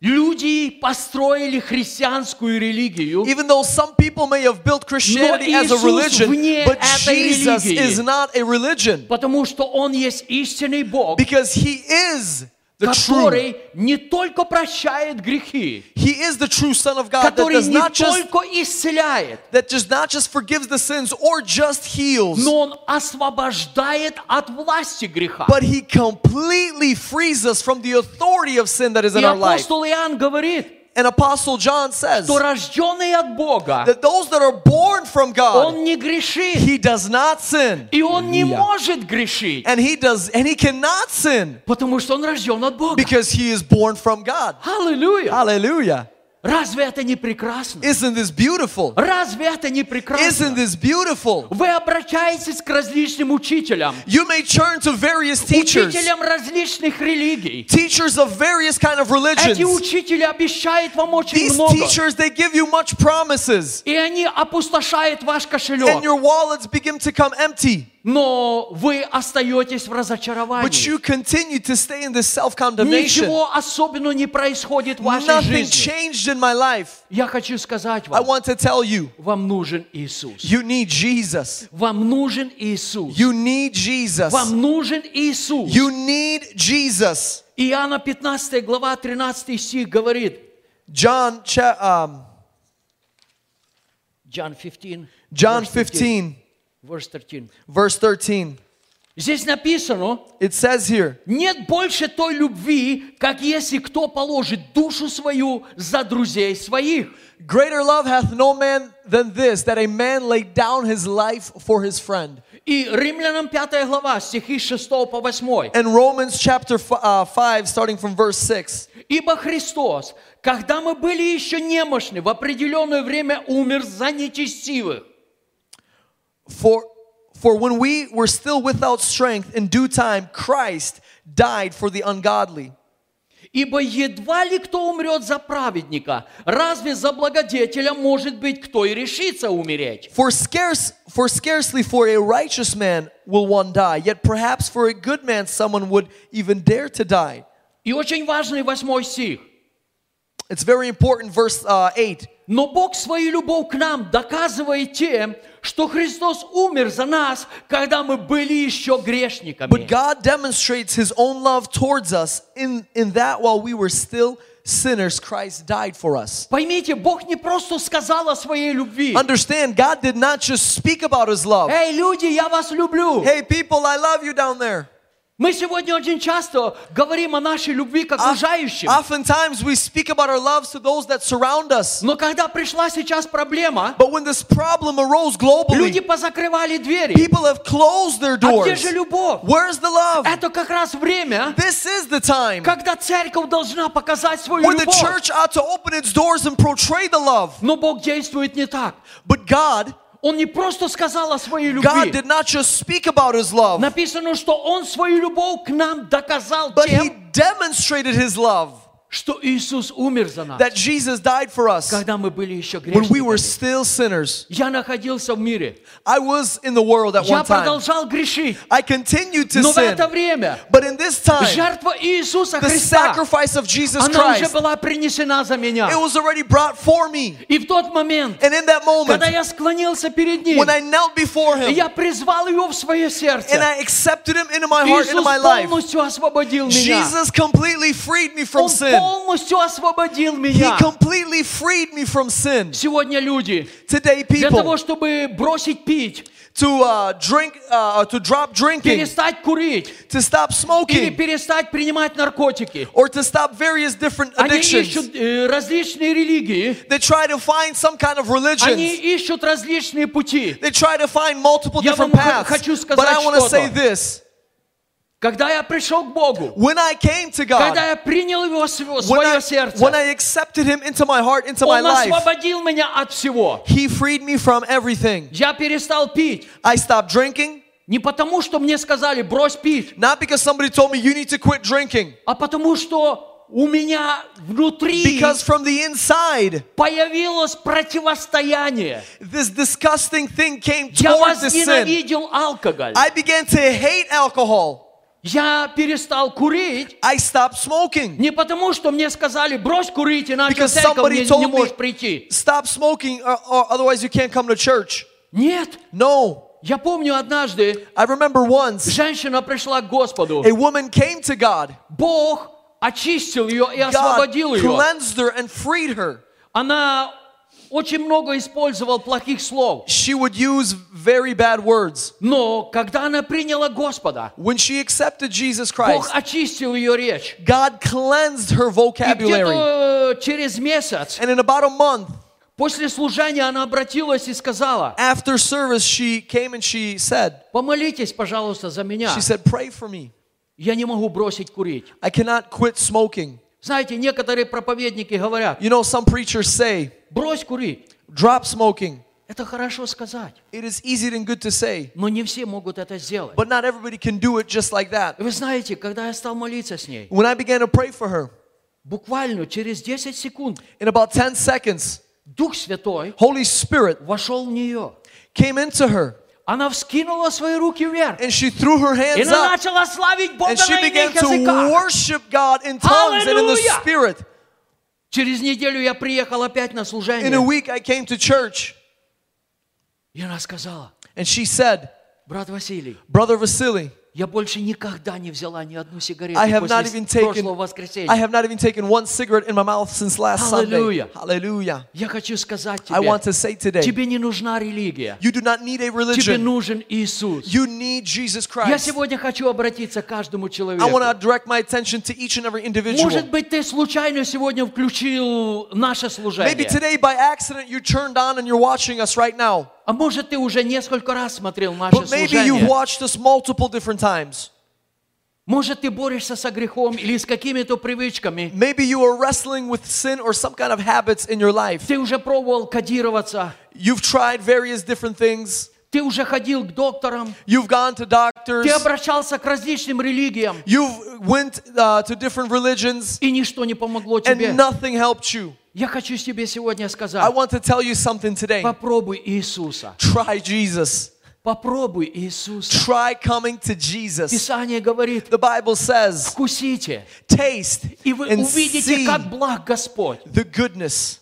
люди построили христианскую религию, Even though some people may have built Christianity as a Иисус religion, вне but этой Jesus религии. is not a religion потому что Он есть истинный Бог, because He is the true. который не только прощает грехи, He is the true Son of God that который does не not just только исцеляет, that just not just forgives the sins or just heals, но Он освобождает от власти греха. but He completely frees us from the authority of sin that is in И our life. апостол Иоанн говорит, And Apostle John says что рожденный от Бога, that those that are born from God, он не грешит, He does not sin, и он не может грешить, and He does, and He cannot sin потому что он рожден от Бога. because He is born from God. Аллилуйя! Hallelujah! Разве это не прекрасно? Isn't this beautiful? Разве это не Isn't прекрасно? this beautiful? Вы обращаетесь к различным учителям, You may turn to various teachers, учителям различных религий. teachers of various kind of religions. Эти учители обещают вам очень These много, teachers, they give you much promises, и они опустошают ваш and кошелек. your wallets begin to come empty. Но вы остаетесь в But разочаровании. you continue to stay in this self-condemnation. Ничего особенного не происходит в вашей Nothing жизни. changed in my life. Я хочу сказать I вам, want to tell you, вам нужен Иисус. you need Jesus. Вам нужен Иисус. You need Jesus. Вам нужен Иисус. You need Jesus. Иоанна 15 глава 13 стих говорит, John, cha- um, John 15, John verse 15, verse 13. verse 13. Здесь написано, It says here, нет больше той любви, как если кто положит душу свою за друзей своих. Greater love hath no man than this, that a man lay down his life for his friend. И Римлянам 5 глава, стихи с 6 по 8. And Romans chapter f- uh, 5, starting from verse 6. Ибо Христос, когда мы были еще немощны, в определенное время умер за нечестивых. For, for when we were still without strength, in due time, Christ died for the ungodly. Ибо едва ли кто умрет за праведника, разве за благодетеля может быть кто и решится умереть? For scarce, for scarcely for a righteous man will one die, yet perhaps for a good man someone would even dare to die. И очень важный восьмой стих. It's very important, verse uh, 8. Но Бог свою любовь к нам доказывает тем, что Христос умер за нас, когда мы были еще грешниками. But God demonstrates his own love towards us in, in that while we were still sinners, Christ died for us. Поймите, Бог не просто сказал о своей любви. Understand, God did not just speak about his love. Эй, люди, я вас люблю. Hey, people, I love you down there. Мы сегодня очень часто говорим о нашей любви к окружающим. Oftentimes we speak about our loves to those that surround us. Но когда пришла сейчас проблема, But when this problem arose люди globally, позакрывали двери. people have closed their А где doors. же любовь? Where's the love? Это как раз время, This is the time когда церковь должна показать свою when the любовь. church ought to open its doors and portray the love. Но Бог действует не так. But God, Он не просто сказал о своей God любви. did not just speak about his love, Написано, что Он свою любовь к нам доказал but he тем, demonstrated his love что Иисус умер за нас, that Jesus died for us когда мы были еще when we were грешниками. still sinners. Я находился в мире. I was in the world at Я one time. продолжал грешить. I continued to Но в sin. это время But in this time, жертва Иисуса the Христа, sacrifice of Jesus она уже Christ, была принесена за меня. it was already brought for me. И в тот момент, And in that moment, когда я склонился перед Ним, when I knelt before Him я призвал Его в свое and сердце, I accepted Him into my heart, into Иисус my life, полностью освободил меня. Jesus completely freed me from Он sin. полностью освободил He меня. completely freed me from sin. Сегодня люди Today, для того, people, чтобы бросить пить, to uh, drink, uh, to drop drinking, перестать курить to stop или smoking, перестать принимать наркотики, or to stop various different они addictions. ищут э, различные религии, They try to find some kind of они religion. ищут различные пути. They try to find multiple Я different вам х- paths. хочу But I сказать want to say что-то. this. Когда я пришел к Богу, When I came to God, когда я принял Его в св- when I, свое сердце, when I accepted Him into my heart, into my Он life, освободил меня от всего. He freed me from everything. Я перестал пить. I stopped drinking, Не потому, что мне сказали, брось пить, not because somebody told me you need to quit drinking, а потому, что у меня внутри because from the inside, появилось противостояние. this disgusting thing came Я toward the sin. возненавидел алкоголь. I began to hate alcohol. Я перестал курить I stopped smoking. не потому, что мне сказали, брось курить, иначе Because церковь somebody не, не told me, можешь прийти. stop smoking, or, or otherwise you can't come to church. Нет. No. Я помню однажды, I remember once женщина пришла к Господу. a woman came to God. Бог очистил ее и God освободил ее. cleansed her and freed her. Она очень много использовала плохих слов. She would use very bad words. Но когда она приняла Господа, When she accepted Jesus Бог Christ, очистил ее речь. God cleansed her И vocabulary. где-то через месяц And in about a month после служения она обратилась и сказала, after service, she came and she said, помолитесь, пожалуйста, за меня. she said, pray for me. Я не могу бросить курить. I cannot quit smoking. Знаете, некоторые проповедники говорят, You know, some preachers say, брось курить. drop smoking. Это хорошо сказать, It is easy and good to say, но не все могут это сделать. but not everybody can do it just like that. И Вы знаете, когда я стал молиться с ней, When I began to pray for her, буквально через 10 секунд in about 10 seconds, Дух Святой Holy Spirit вошел в нее. came into her Она вскинула свои руки вверх. and she threw her И hands она up начала славить Бога and she на began иных to языках. worship God in tongues and in the Hallelujah! Spirit. Через неделю я приехал опять на In a служение. week, I came to church И она сказала, and she said, брат Василий, Brother Vasily, я больше никогда не взяла ни одну сигарету I have not после even прошлого taken воскресенья. I have not even taken one cigarette in my mouth since last Hallelujah. Sunday. Hallelujah. Я хочу сказать I тебе, want to say today, тебе не нужна религия. you do not need a Тебе religion. нужен Иисус. You need Jesus Я Christ. сегодня хочу обратиться к каждому I want человеку. to direct my attention to each and every individual. Может быть, ты случайно сегодня включил наше Maybe служение. today by accident you turned on and you're watching us right now. А может, ты уже несколько раз смотрел наше But maybe you've служение. watched us multiple different times. Может, ты борешься со грехом или с какими-то привычками. Maybe you are wrestling with sin or some kind of habits in your life. Ты уже пробовал кодироваться. You've tried various different things. Ты уже ходил к докторам. You've gone to doctors. Ты обращался к различным религиям. You've went uh, to different religions И ничто не помогло тебе. and nothing helped you. Я хочу тебе сегодня I сказать. want to tell you something today. Попробуй Иисуса. Try Jesus. Попробуй Иисуса. Try coming to Jesus. Писание говорит, The Bible says, вкусите, taste и вы and увидите, see как благ Господь. the goodness.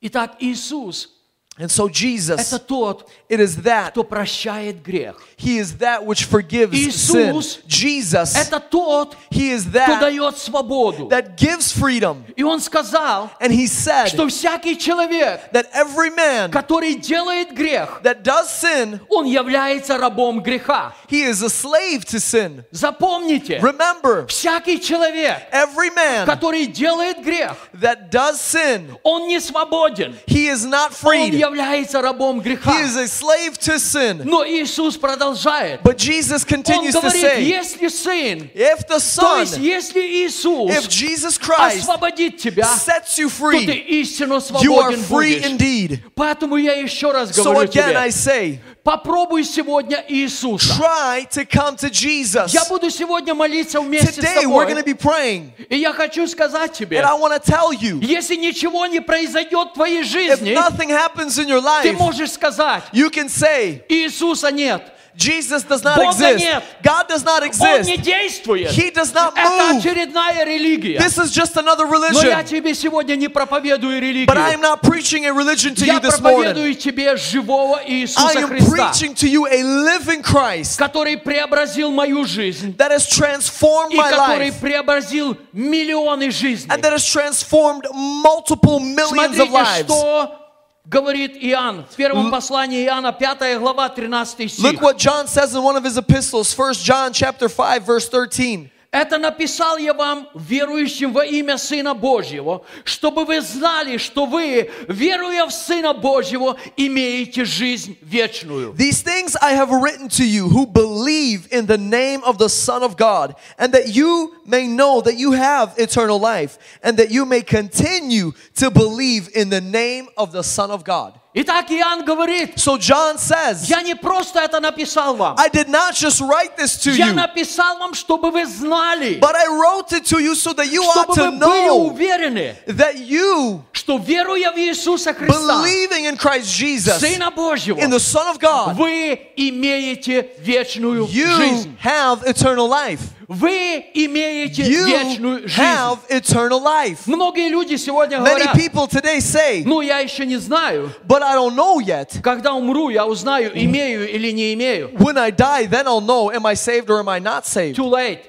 Итак, Иисус And so Jesus, это тот, it is that. кто прощает грех. He is that which forgives Иисус sin. Jesus, Это тот, He is кто that дает свободу. that gives freedom. И Он сказал, And He said что всякий человек, that every man который делает грех, that does sin, он является рабом греха. he is a slave to sin. Запомните, Remember, всякий человек, every man который делает грех, that does sin, он не свободен. he is not Он freed. является рабом греха. He is a slave to sin. Но Иисус продолжает. But Jesus Он continues to говорит, say, если Сын, if the то есть Son, если Иисус if Jesus Christ освободит тебя, sets you то ты free, истинно you are свободен free будешь. indeed. Поэтому я еще раз So говорю again, I тебе, say, попробуй сегодня Иисуса. try to come to Jesus. Я буду сегодня молиться вместе с Today we're to тобой. be praying, И я хочу сказать тебе, and I tell you, если ничего не произойдет в твоей if жизни, nothing happens in your ты life, можешь сказать, you can say, Иисуса нет, Jesus does not Бога exist. нет. God does not Он exist. не действует. He does not Это move. очередная религия. This is just another Но я religion. тебе сегодня не проповедую But I am религию. not preaching a religion to Я you this morning. проповедую тебе живого I Иисуса am Христа, preaching to you a living Christ который преобразил мою жизнь that has transformed и my который life преобразил миллионы жизней. and that has transformed multiple millions of Смотрите, lives. что говорит Иоанн в первом послании Иоанна, 5 глава, 13 стих. Look what John says in one of his epistles, 1 John chapter 5 verse 13. Это написал я вам, верующим во имя Сына Божьего, чтобы вы знали, что вы, веруя в Сына Божьего, имеете жизнь вечную. These things I have written to you who believe in the name of the Son of God, and that you may know that you have eternal life, and that you may continue to believe in the name of the Son of God. Итак, Иоанн говорит, So John says, я не просто это написал вам, I did not just write this to я you, написал вам, чтобы вы знали, but I wrote it to you so that you ought to вы были know уверены, that you, что веруя в Иисуса Христа, believing in Christ Jesus, Сына Божьего, in the Son of God, вы имеете вечную you жизнь. have eternal life. Вы имеете You вечную жизнь. have eternal life. Многие люди сегодня Many говорят, people today say, ну я еще не знаю, but I don't know yet. когда умру, я узнаю, имею или не имею. When I die, then I'll know, am I saved or am I not saved? Too late,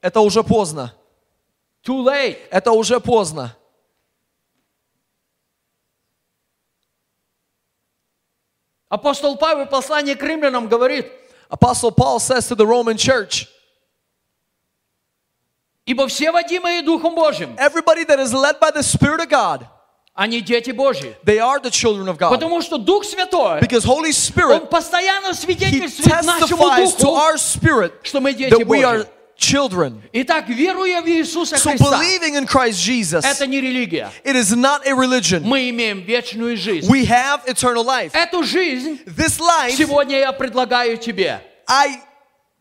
Это уже поздно. too late. Это уже поздно. Апостол Павел в послании к римлянам говорит, Apostle Paul says to the Roman church, ибо все водимые Духом Божьим, everybody that is led by the Spirit of God, они дети Божьи. they are the children of God. Потому что Дух Святой, Because Holy Он Spirit, постоянно He свидетельствует нашему testifies to Духу, our spirit что мы дети that we are Божьи. children. Итак, веруя в Иисуса So Христа, believing in Christ Jesus, это не религия. it is not a religion. Мы имеем вечную жизнь. We have eternal life. Эту жизнь This life сегодня я предлагаю тебе. I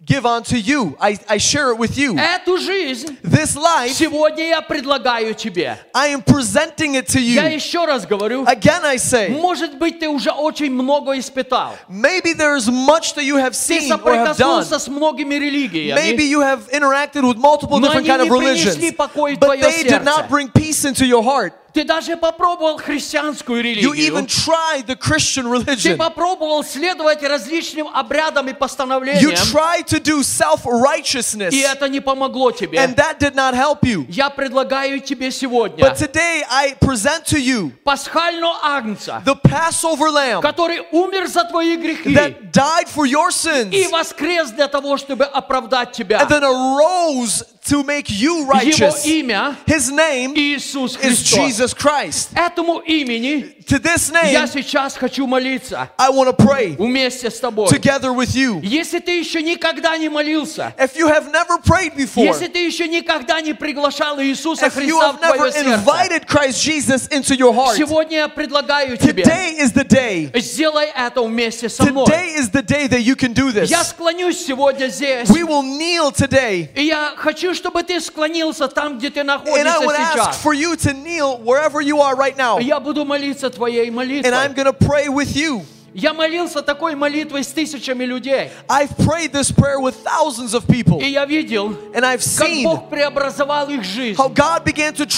give unto you. I, I share it with you. Эту жизнь This life, сегодня я предлагаю тебе. I am presenting it to Я you. еще раз говорю, Again, I say, может быть, ты уже очень много испытал. maybe there is much that you have Ты seen or have done. соприкоснулся с многими религиями. Maybe you have interacted with multiple Но different они kind of не принесли religions, покой в but твое they did сердце. not bring peace into your heart. Ты даже попробовал христианскую You even религию. tried the Christian Ты religion. попробовал следовать различным обрядам и You постановлениям. tried to do self-righteousness, И это не помогло тебе. and that did not help you. Я предлагаю тебе сегодня But today I present to you пасхального агнца, the Passover lamb который умер за твои грехи that died for your sins и воскрес для того, чтобы оправдать тебя. and then arose to make you Его righteous. имя His name Иисус is Христос. Jesus Christ. Этому имени To this я name, сейчас хочу молиться I want to pray вместе с тобой. together with you. Если ты еще никогда не молился, If you have never prayed before, если ты еще никогда не приглашал Иисуса if you Христа have в never твое сердце, invited Christ Jesus into your heart, сегодня я предлагаю тебе, today is the day. сделай это вместе со мной. Today is the day that you can do this. Я склонюсь сегодня здесь, We will kneel today. и я хочу, Чтобы ты склонился там, где ты And I находишься ask сейчас. for you to kneel wherever you are right now. Я буду молиться твоей And I'm молитвой. going to pray with you. Я молился такой молитвой с тысячами людей. I've prayed this prayer with thousands of people. И я видел, And I've как seen Бог преобразовал их жизнь. how God began to Как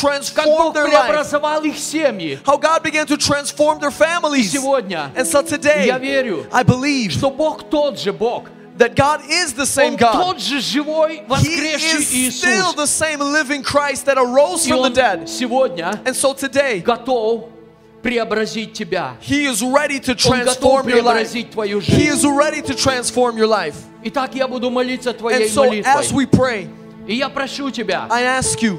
transform Бог their life. преобразовал их семьи. How God began to transform their families. Сегодня And so today, я верю, I believe что Бог тот же Бог. that God is the same Он God. тот же живой, He воскресший is still Иисус. the same living Christ that arose И from the Он dead. сегодня And so today, готов преобразить тебя. He is ready to Он готов transform your life. преобразить твою He жизнь. is ready to transform your life. Итак, я буду молиться And твоей so as молитвой. we pray, И я прошу тебя, I ask you,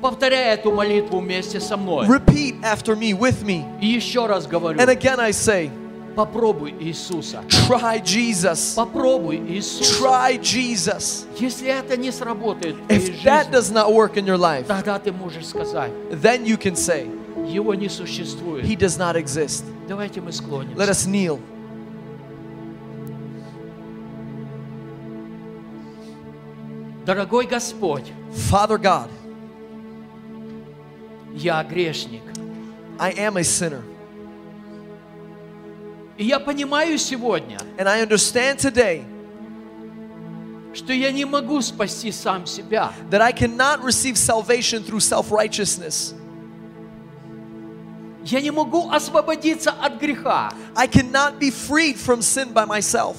Повторяй эту молитву вместе со мной. Repeat after me, with me. И еще раз говорю, And again I say, попробуй Иисуса. try Jesus. Попробуй Иисуса. Try Jesus. Если это не сработает в твоей If that does not work in your life, тогда ты можешь сказать, then you can say, его не существует. He does not exist. Давайте мы Let склонимся. us kneel. Дорогой Господь, Father God, я грешник. I am a sinner. И я понимаю сегодня, And I understand today что я не могу спасти сам себя. that I cannot receive salvation through self righteousness. Я не могу освободиться от греха. I cannot be freed from sin by myself.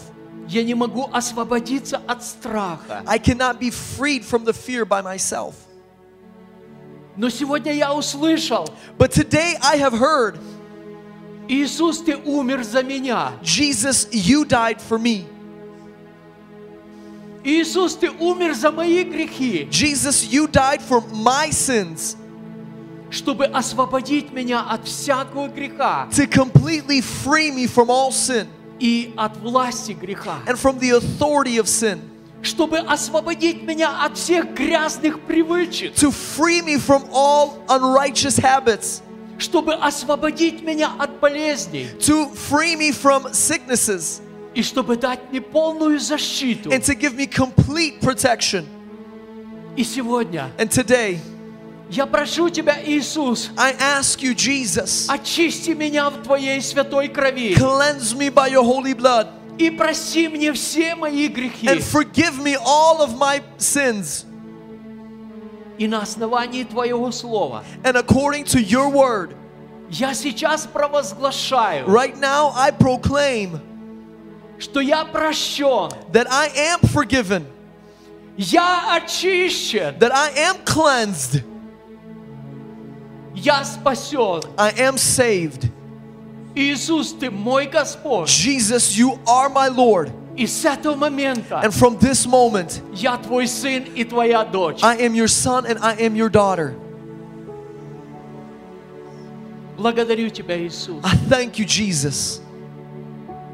Я не могу освободиться от страха. I cannot be freed from the fear by myself. Но сегодня я услышал, But today I have heard, Иисус, Ты умер за меня. Jesus, you died for me. Иисус, Ты умер за мои грехи, Jesus, you died for my sins чтобы освободить меня от всякого греха to completely free me from all sin и от власти греха. and from the authority of sin, Чтобы освободить меня от всех грязных привычек. to free me from all unrighteous habits, Чтобы освободить меня от болезней. to free me from sicknesses, И чтобы дать мне полную защиту. and to give me complete protection. И сегодня And today, я прошу Тебя, Иисус, I ask you, Jesus, очисти меня в Твоей святой крови. cleanse me by your holy blood И прости мне все мои грехи. and forgive me all of my sins. И на основании Твоего Слова And according to your word, я сейчас провозглашаю, right now I proclaim что я прощен, that I am forgiven, я очищен, that I am cleansed, я спасен. I am saved. Иисус, Ты мой Господь. Jesus, you are my Lord. И с этого момента And from this moment, я Твой сын и Твоя дочь. I am your son and I am your daughter. Благодарю Тебя, Иисус, I thank you, Jesus,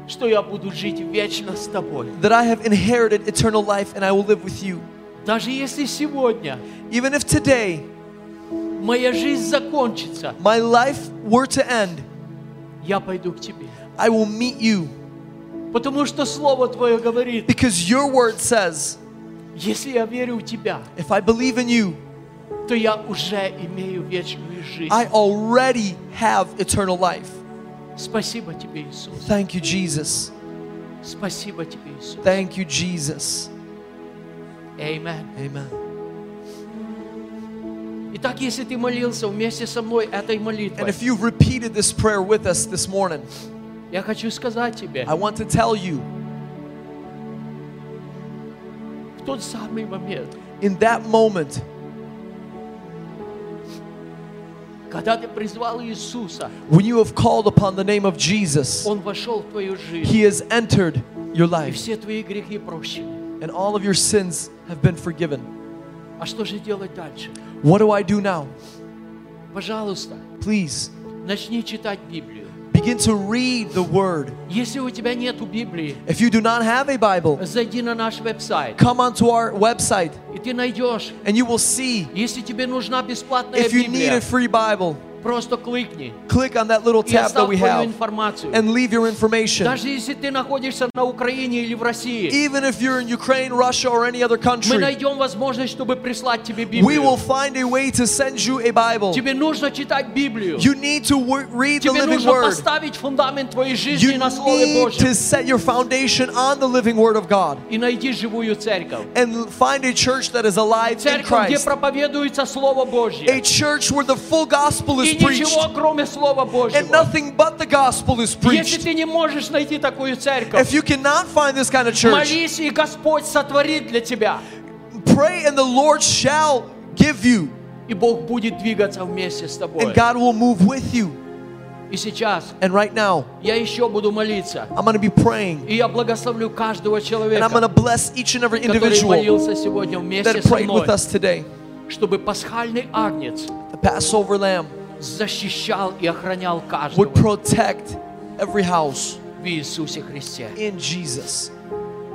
что я буду жить вечно с Тобой. that I have inherited eternal life and I will live with you. Даже если сегодня Even if today моя жизнь закончится, my life were to end, я пойду к Тебе. I will meet you Потому что Слово Твое говорит, because your word says, если я верю в Тебя, if I believe in you, то я уже имею вечную жизнь. I already have eternal life. Спасибо Тебе, Иисус. Thank you, Jesus. Спасибо Тебе, Иисус. Thank you, Jesus. Amen. Amen. Итак, если ты молился вместе со мной этой And молитвой, if you've repeated this prayer with us this morning, я хочу сказать тебе, I want to tell you в тот самый момент, in that moment когда ты призвал Иисуса, when you have called upon the name of Jesus, Он вошел в твою жизнь, He has entered your и life все твои грехи прощены. and all of your sins have been forgiven. А что же делать дальше? What do I do now? Пожалуйста, Please начни читать Библию. begin to read the Word. Если у тебя нету Библии, If you do not have a Bible, зайди на наш веб-сайт, come onto our website и ты найдешь. and you will see Если тебе нужна бесплатная if you need Библия, a free Bible, просто кликни click on that little и tab that оставь we твою have информацию. and leave your information. Даже если ты находишься на Украине или в России, Even if you're in Ukraine, Russia, or any other мы country, найдем возможность, чтобы прислать тебе we will Библию. find a way to send you a Bible. Тебе нужно читать Библию. You need to wo- read the Тебе living нужно Word. поставить фундамент твоей жизни You на Слове need Божьем. to set your foundation on the living Word of God И найди живую церковь. and find a church that is alive in Церковь, где Christ. проповедуется Слово A Божье. church where the full gospel is И preached ничего, кроме Слова and Божьего. nothing but the gospel is Если ты не можешь найти такую церковь, If you cannot find this kind of church, молись, и Господь сотворит для тебя. pray and the Lord shall give you, И Бог будет двигаться вместе с тобой. and God will move with you. И сейчас And right now, я еще буду молиться. I'm to be praying И я благословлю каждого and I'm человека, bless each and every который individual молился сегодня вместе that со мной. with us today. чтобы пасхальный агнец the Passover lamb, защищал и охранял каждого would protect every house в Иисусе Христе. in Jesus.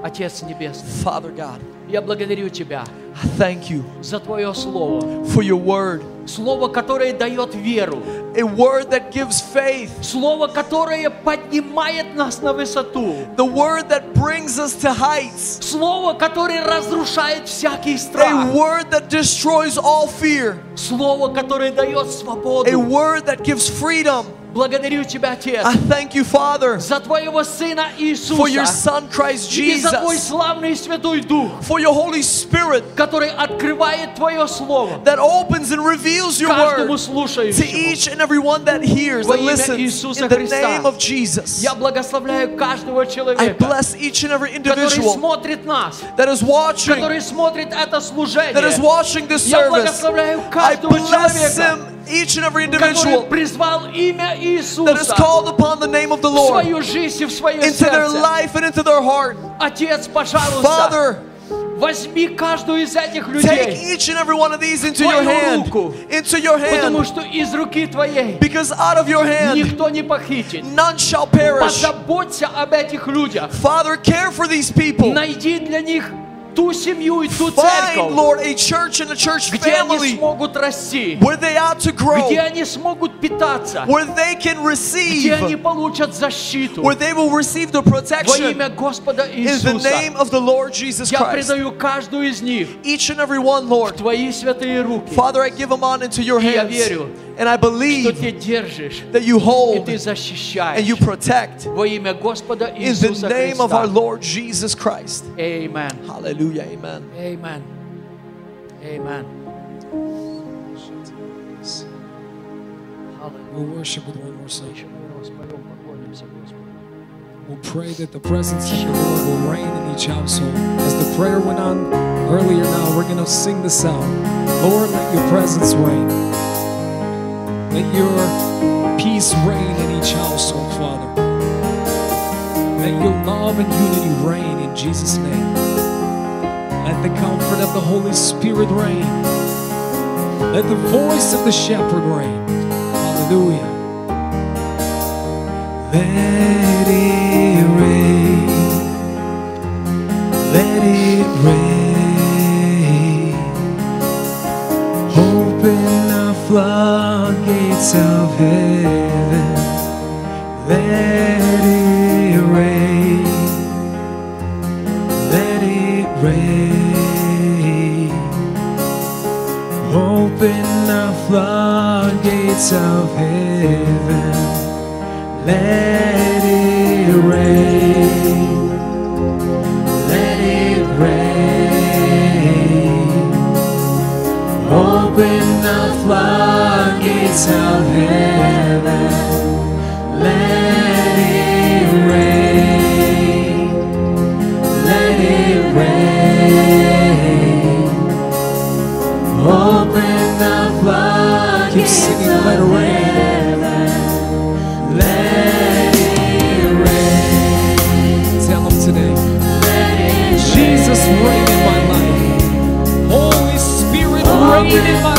Отец Небесный, Father God, я благодарю Тебя I thank you за Твое Слово. for your word, Слово, которое дает веру. a word that gives faith, Слово, которое поднимает нас на высоту. the word that brings us to heights, Слово, которое разрушает всякий a страх. word that destroys all fear, Слово, которое дает a свободу. word that gives freedom. Благодарю Тебя, Отец, I thank you, Father, за Твоего Сына for your Иисуса Son Christ и за Твой Jesus, славный Святой Дух, for your Holy Spirit который открывает Твое Слово that opens and reveals your каждому word to слушающему. each and every one that hears Во and имя listens Иисуса in the Христа. name of Jesus. Я благословляю каждого I человека, bless each and every который individual смотрит нас, that is watching, который смотрит это that is служение. watching this Я service. благословляю I каждого bless человека, him, each and every который individual призвал имя that is Иисуса called upon the name of the в Lord свою жизнь, и в свое into their сердце. life and into their heart. Отец, пожалуйста, Father, возьми каждую из этих take людей, each and every one of these into Твою your hand, руку. into your потому hand, что из руки Твоей because out of your hand никто не похитит. none shall perish. Позаботься об этих людях. Father, care for these people. Найди для них ту семью и ту Find, церковь, Lord, a church and a church где они family смогут расти, where they ought to grow, где они смогут питаться, where they can где они receive, получат защиту. where they will receive the Во protection имя Господа in the Иисуса name of the Lord Jesus я Christ. предаю каждую из них Each and every one, в Lord. Твои святые руки. Father, I give them on into your И я hands. верю, And I что believe Ты держишь that you и hold Ты and защищаешь. you protect Во имя Господа in the Иисуса name of our Христа. Lord Jesus Christ. Amen. Hallelujah. Amen. Amen. Amen. We'll worship with one more song. Еще мы распоем, поклонимся Господу. We'll pray that the presence of the Lord will reign in each household. As the prayer went on earlier now, we're going to sing this out. Lord, let your presence reign. Let your peace reign in each household, Father. Let your love and unity reign in Jesus' name. Let the comfort of the Holy Spirit reign. Let the voice of the shepherd reign. Hallelujah. Let it rain. Let it floodgates of heaven. Let it rain. Let it rain. Open the floodgates of heaven. Let it rain. Let it rain. Open the of heaven. Let it rain. Let it rain. Open the floodgates Keep singing, let it rain. Let it rain. Tell them today. Jesus reign in my life. Holy Spirit reign in my life.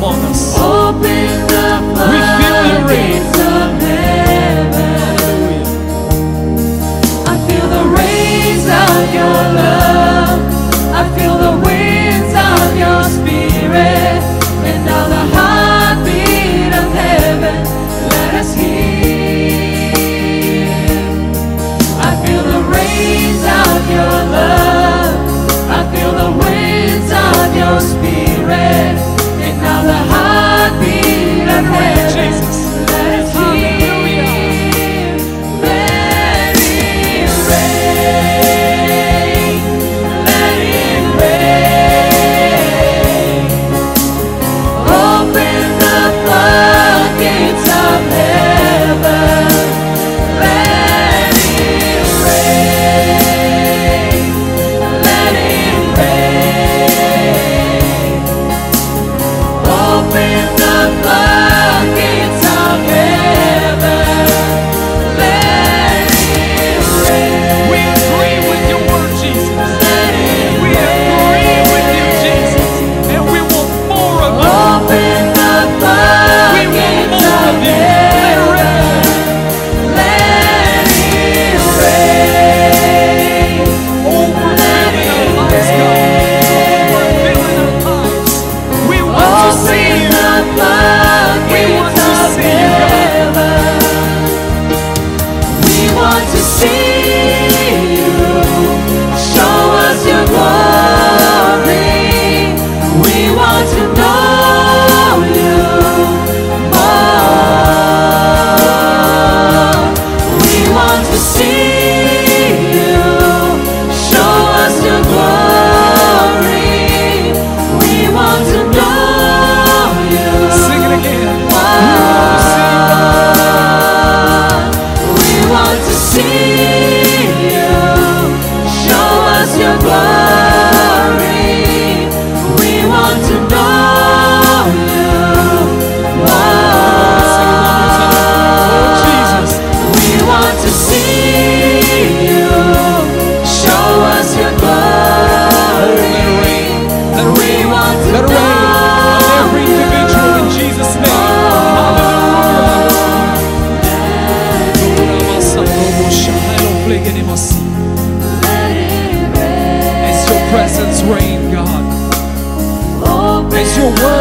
忘了。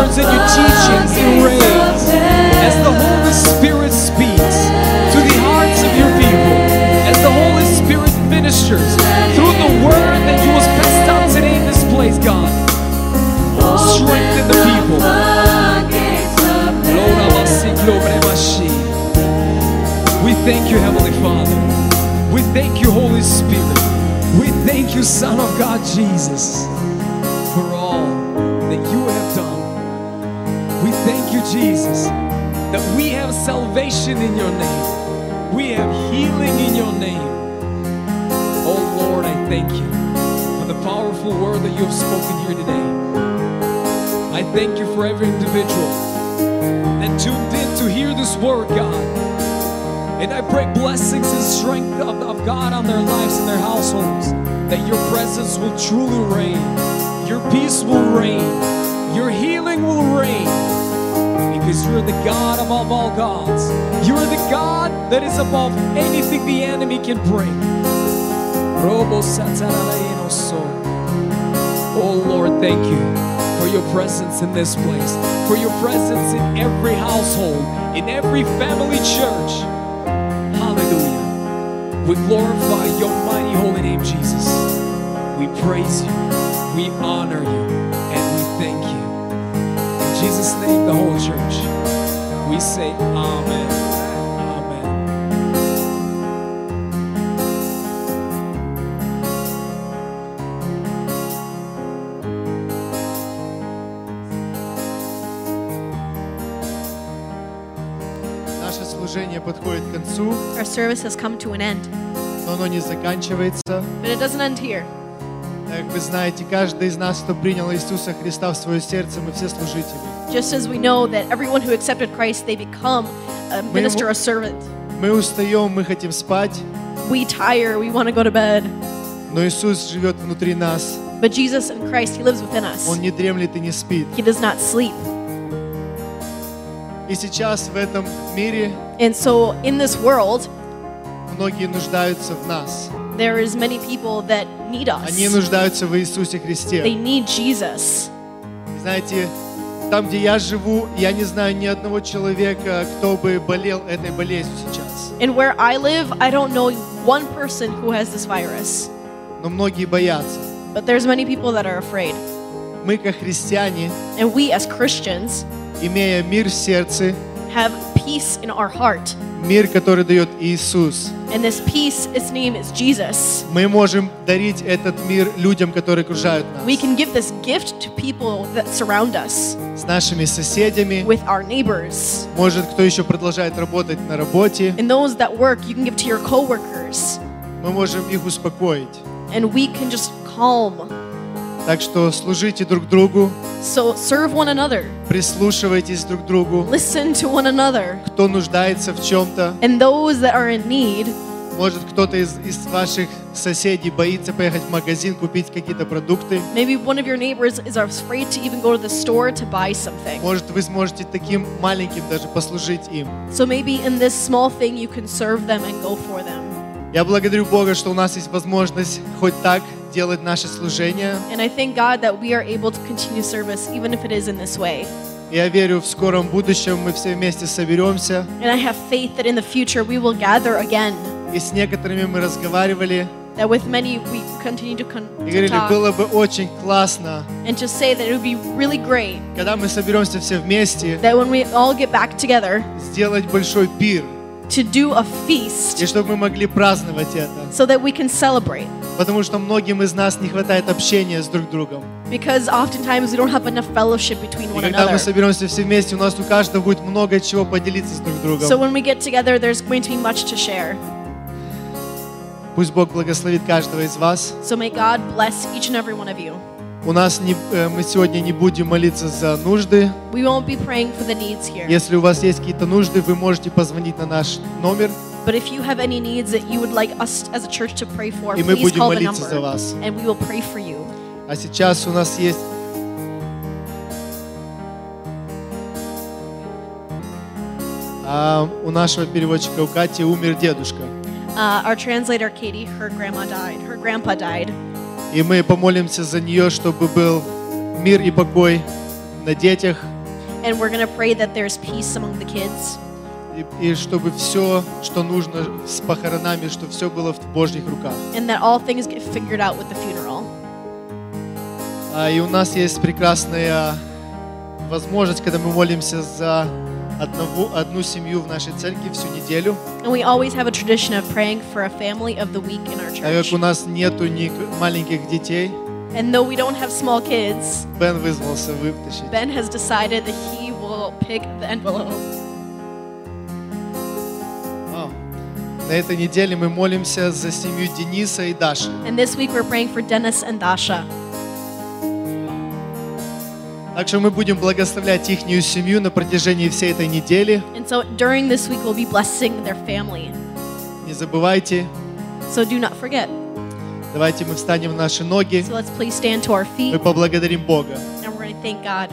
Words and your teachings it reigns. As the Holy Spirit speaks to the hearts of your people. As the Holy Spirit ministers through the word that you was passed out today in this place, God. Strengthen the people. We thank you, Heavenly Father. We thank you, Holy Spirit. We thank you, Son of God, Jesus, Jesus, that we have salvation in your name. We have healing in your name. Oh Lord, I thank you for the powerful word that you have spoken here today. I thank you for every individual that tuned in to hear this word, God. And I pray blessings and strength of, of God on their lives and their households. That your presence will truly reign. Your peace will reign. Your healing will reign. Because you're the God above all gods. You're the God that is above anything the enemy can bring. Oh Lord, thank you for your presence in this place, for your presence in every household, in every family church. Hallelujah. We glorify your mighty holy name, Jesus. We praise you, we honor you, and we thank you. In Jesus' name, the whole church, we say Amen. Amen. Наше служение подходит к концу, Our service has come to an end, но оно не заканчивается. but it doesn't end here. Как вы знаете, каждый из нас, кто принял Иисуса Христа в свое сердце, мы все служители. Just as we know that everyone who accepted Christ, they become a minister, a servant. Мы устаем, мы хотим спать, We tire, we want to go to bed. но Иисус живет внутри нас. But Jesus in Christ, He lives within us. Он не дремлет и не спит. He does not sleep. И сейчас в этом мире And so in this world, многие нуждаются в нас. there is many people that need us. Они нуждаются в Иисусе They Христе. need Jesus. И Знаете, там, где я живу, я не знаю ни одного человека, кто бы болел этой болезнью сейчас. And where I live, I don't know one person who has this virus. Но многие боятся. But there's many people that are afraid. Мы, как христиане, And we as Christians имея мир в сердце, have peace in our heart. мир, который дает Иисус, And this peace, its name is Jesus. мы можем дарить этот мир людям, которые окружают We нас, can give this gift to people that surround us, с нашими соседями. with our neighbors. Может, кто еще продолжает работать на работе, And those that work, you can give to your coworkers. мы можем их успокоить. And we can just calm. Так что служите друг другу, So serve one another, прислушивайтесь друг к другу. listen to one another. Кто нуждается в чем-то, And those that are in need, может, кто-то из, из ваших соседей боится поехать в магазин, купить какие-то продукты. maybe one of your neighbors is afraid to even go to the store to buy something. Может, вы сможете таким маленьким даже послужить им. So maybe in this small thing you can serve them and go for them. Я благодарю Бога, что у нас есть возможность хоть так делать наше служение. And I thank God that we are able to continue service even if it is in this way. Я верю, в скором будущем мы все вместе соберемся And I have faith that in the future we will gather again И с некоторыми мы разговаривали that with many we continue to, con- и to говорили, talk было бы очень классно, and to say that it would be really great когда мы соберемся все вместе, that when we all get back together сделать большой пир, to do a и feast чтобы мы могли праздновать это. so that we can celebrate. Потому что многим из нас не хватает общения с друг другом. Because oftentimes we don't have enough fellowship between И one когда мы another. соберемся все вместе, у нас у каждого будет много чего поделиться с друг другом. So when we get together, there's going to be much to share. Пусть Бог благословит каждого из вас. So may God bless each and every one of you. У нас не, э, мы сегодня не будем молиться за нужды. We won't be praying for the needs here. Если у вас есть какие-то нужды, вы можете позвонить на наш номер, But if you have any needs that you would like us as a church to pray for, и please call the молиться за number вас. and we will pray for you. А сейчас у нас есть а, у нашего переводчика у Кати умер дедушка. Uh, our translator Katie, her grandma died. Her grandpa died, И мы помолимся за нее, чтобы был мир и покой на детях, and we're gonna pray that there's peace among the kids, и, и чтобы все, что нужно с похоронами, чтобы все было в Божьих руках. and that all things get figured out with the funeral. А, и у нас есть прекрасная возможность, когда мы молимся за одного, одну семью в нашей церкви всю неделю. And we always have a tradition of praying for a family of the week in our Так как church. у нас нету ни маленьких детей, And though we don't have small kids, Бен вызвался вытащить. Ben has decided that he will pick the envelope. А, На этой неделе мы молимся за семью Дениса и Даши. And this week we're praying for Dennis and Dasha. Так что мы будем благословлять их семью на протяжении всей этой недели. And so during this week we'll be blessing their family. Не забывайте, So do not forget. давайте мы встанем в наши ноги. So let's please stand to our Мы feet поблагодарим Бога. and we're going to thank God.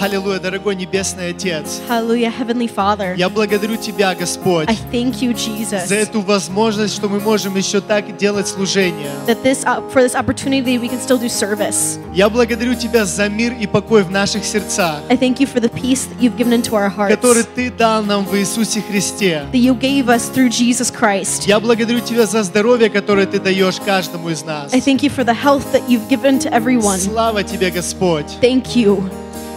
Аллилуйя, дорогой Небесный Отец. Hallelujah, Heavenly Father. Я благодарю Тебя, Господь, I thank you, Jesus, за эту возможность, что мы можем еще так делать служение. that this uh, for this opportunity we can still do service. Я благодарю Тебя за мир и покой в наших сердцах, I thank you for the peace that you've given into our hearts, который Ты дал нам в Иисусе Христе. that you gave us through Jesus Christ. Я благодарю Тебя за здоровье, которое Ты даешь каждому из нас. I thank you for the health that you've given to everyone. Слава Тебе, Господь. Thank you.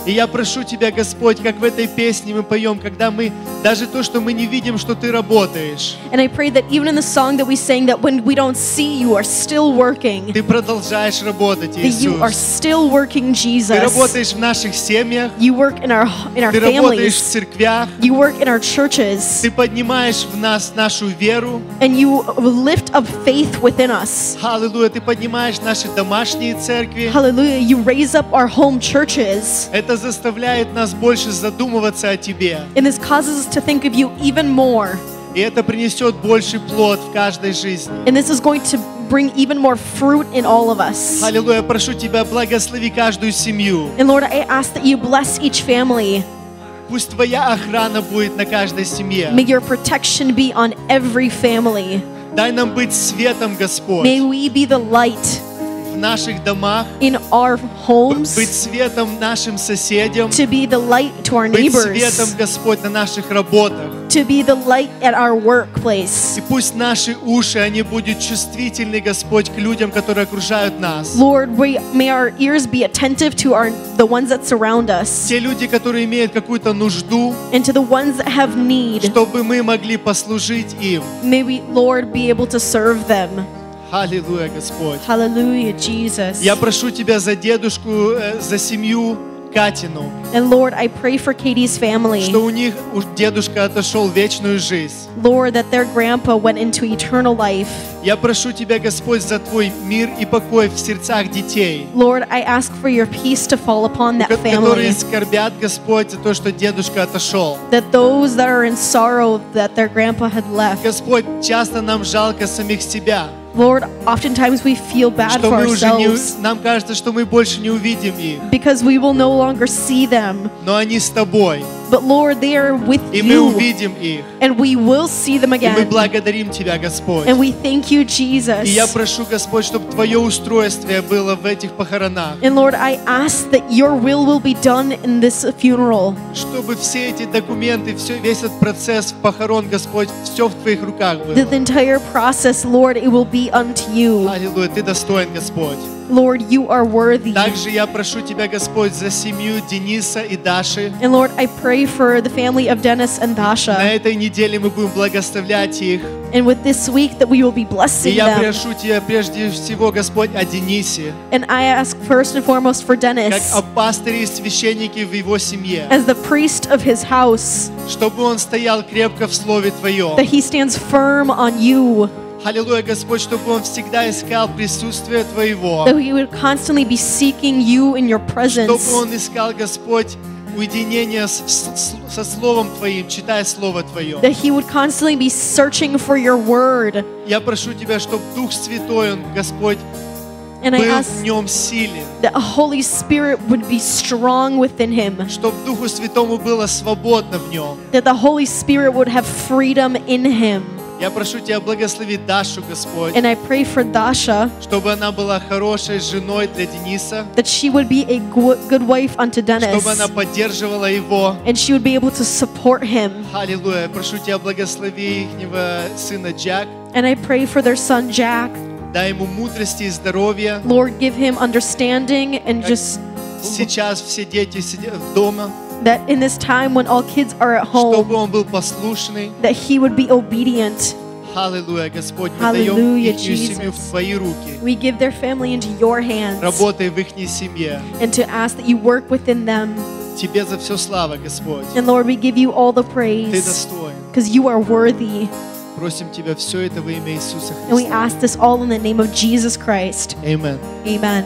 И я прошу Тебя, Господь, как в этой песне мы поем, когда мы, даже то, что мы не видим, что Ты работаешь, And I pray that even in the song that we sang, that when we don't see you are still working, Ты продолжаешь работать, that you are Иисус. still working, Ты Jesus. работаешь в наших семьях, You work in our in our Ты работаешь в families. церквях, You work in our churches, Ты поднимаешь в нас нашу веру. and you lift up faith within us. Аллилуйя, Ты поднимаешь наши домашние церкви. Hallelujah. You raise up our home churches. Это заставляет нас больше задумываться о Тебе. And this causes us to think of you even more. И это принесет больше плод в каждой жизни. And this is going to bring even more fruit in all of us. Аллилуйя, прошу Тебя, благослови каждую семью. And Lord, I ask that you bless each family. Пусть Твоя охрана будет на каждой семье. May your protection be on every family. Дай нам быть светом, Господь, May we be the light В наших домах, in our homes, быть светом нашим соседям, to be the light to our быть neighbors, светом, Господь, на наших работах. to be the light at our workplace. И пусть наши уши, они будут чувствительны, Господь, к людям, которые окружают нас. Lord, we, may our ears be attentive to our the ones that surround us Те люди, которые имеют какую-то нужду, and to the ones that have need. чтобы мы могли послужить им. May we, Lord, be able to serve them. Аллилуйя, Господь. Hallelujah, Jesus. Я прошу Тебя за дедушку, э, за семью Катину, And Lord, I pray for Katie's family. что у них дедушка отошел в вечную жизнь. Lord, that their grandpa went into eternal life. Я прошу Тебя, Господь, за Твой мир и покой в сердцах детей, Lord, I ask for your peace to fall upon that ко- которые family. скорбят, Господь, за то, что дедушка отошел. That those that are in sorrow that their grandpa had left. Господь, часто нам жалко самих себя, Lord, oftentimes we feel bad что for мы уже не, ourselves у- нам кажется, что мы больше не увидим их, because we will no longer see them, но они с Тобой. But Lord, they are with И мы you, увидим их. and we will see them И мы again. благодарим Тебя, Господь. And we thank you, И я Jesus. прошу, Господь, чтобы Твое устройство было в этих похоронах. And Lord, I ask that your will will be done in this funeral. Чтобы все эти документы, все, весь этот процесс похорон, Господь, все в Твоих руках было. That the entire process, Lord, it will be unto you. Аллилуйя, Ты достоин, Господь. Lord, you are worthy. Также я прошу Тебя, Господь, за семью Дениса и Даши. And Lord, I pray for the family of Dennis and На Dasha. этой неделе мы будем благословлять их. And with this week that we will be И blessing я them. прошу Тебя прежде всего, Господь, о Денисе, And I ask first and foremost for как Dennis, о пастыре и священнике в его семье, as the priest of his house, чтобы он стоял крепко в Слове that Твоем. he stands firm on you, Аллилуйя, Господь, чтобы он всегда искал присутствие Твоего. that he would constantly be seeking you in your Чтобы presence, он искал, Господь, уединение со Словом Твоим, читая Слово Твое. that he would constantly be searching for your word. Я прошу Тебя, чтобы Дух Святой, Он, Господь, And I ask that a Holy Spirit would be strong within him, Чтобы that the Holy Spirit would have freedom in him. Я прошу Тебя благословить Дашу, Господь, And I pray for Dasha чтобы она была хорошей женой для Дениса, that she would be a good wife unto Dennis, чтобы она поддерживала его. and she would be able to support him. Аллилуйя. Прошу Тебя, благослови ихнего сына Джак. And I pray for their son Jack. Дай ему мудрости и здоровья. Lord, give him understanding and just Сейчас все дети сидят дома, that in this time when all kids are at home, чтобы он был послушный. that he would be obedient. Аллилуйя, Господь, мы даем Hallelujah, их семью в Jesus. Твои руки. We give their family into your hands Работай в их семье. and to ask that you work within them. Тебе за все слава, Господь. And Lord, we give you all the Ты praise достоин. because you are worthy. Просим Тебя все это во имя Иисуса And we Христа. ask this all in the name of Jesus Christ. Amen. Amen.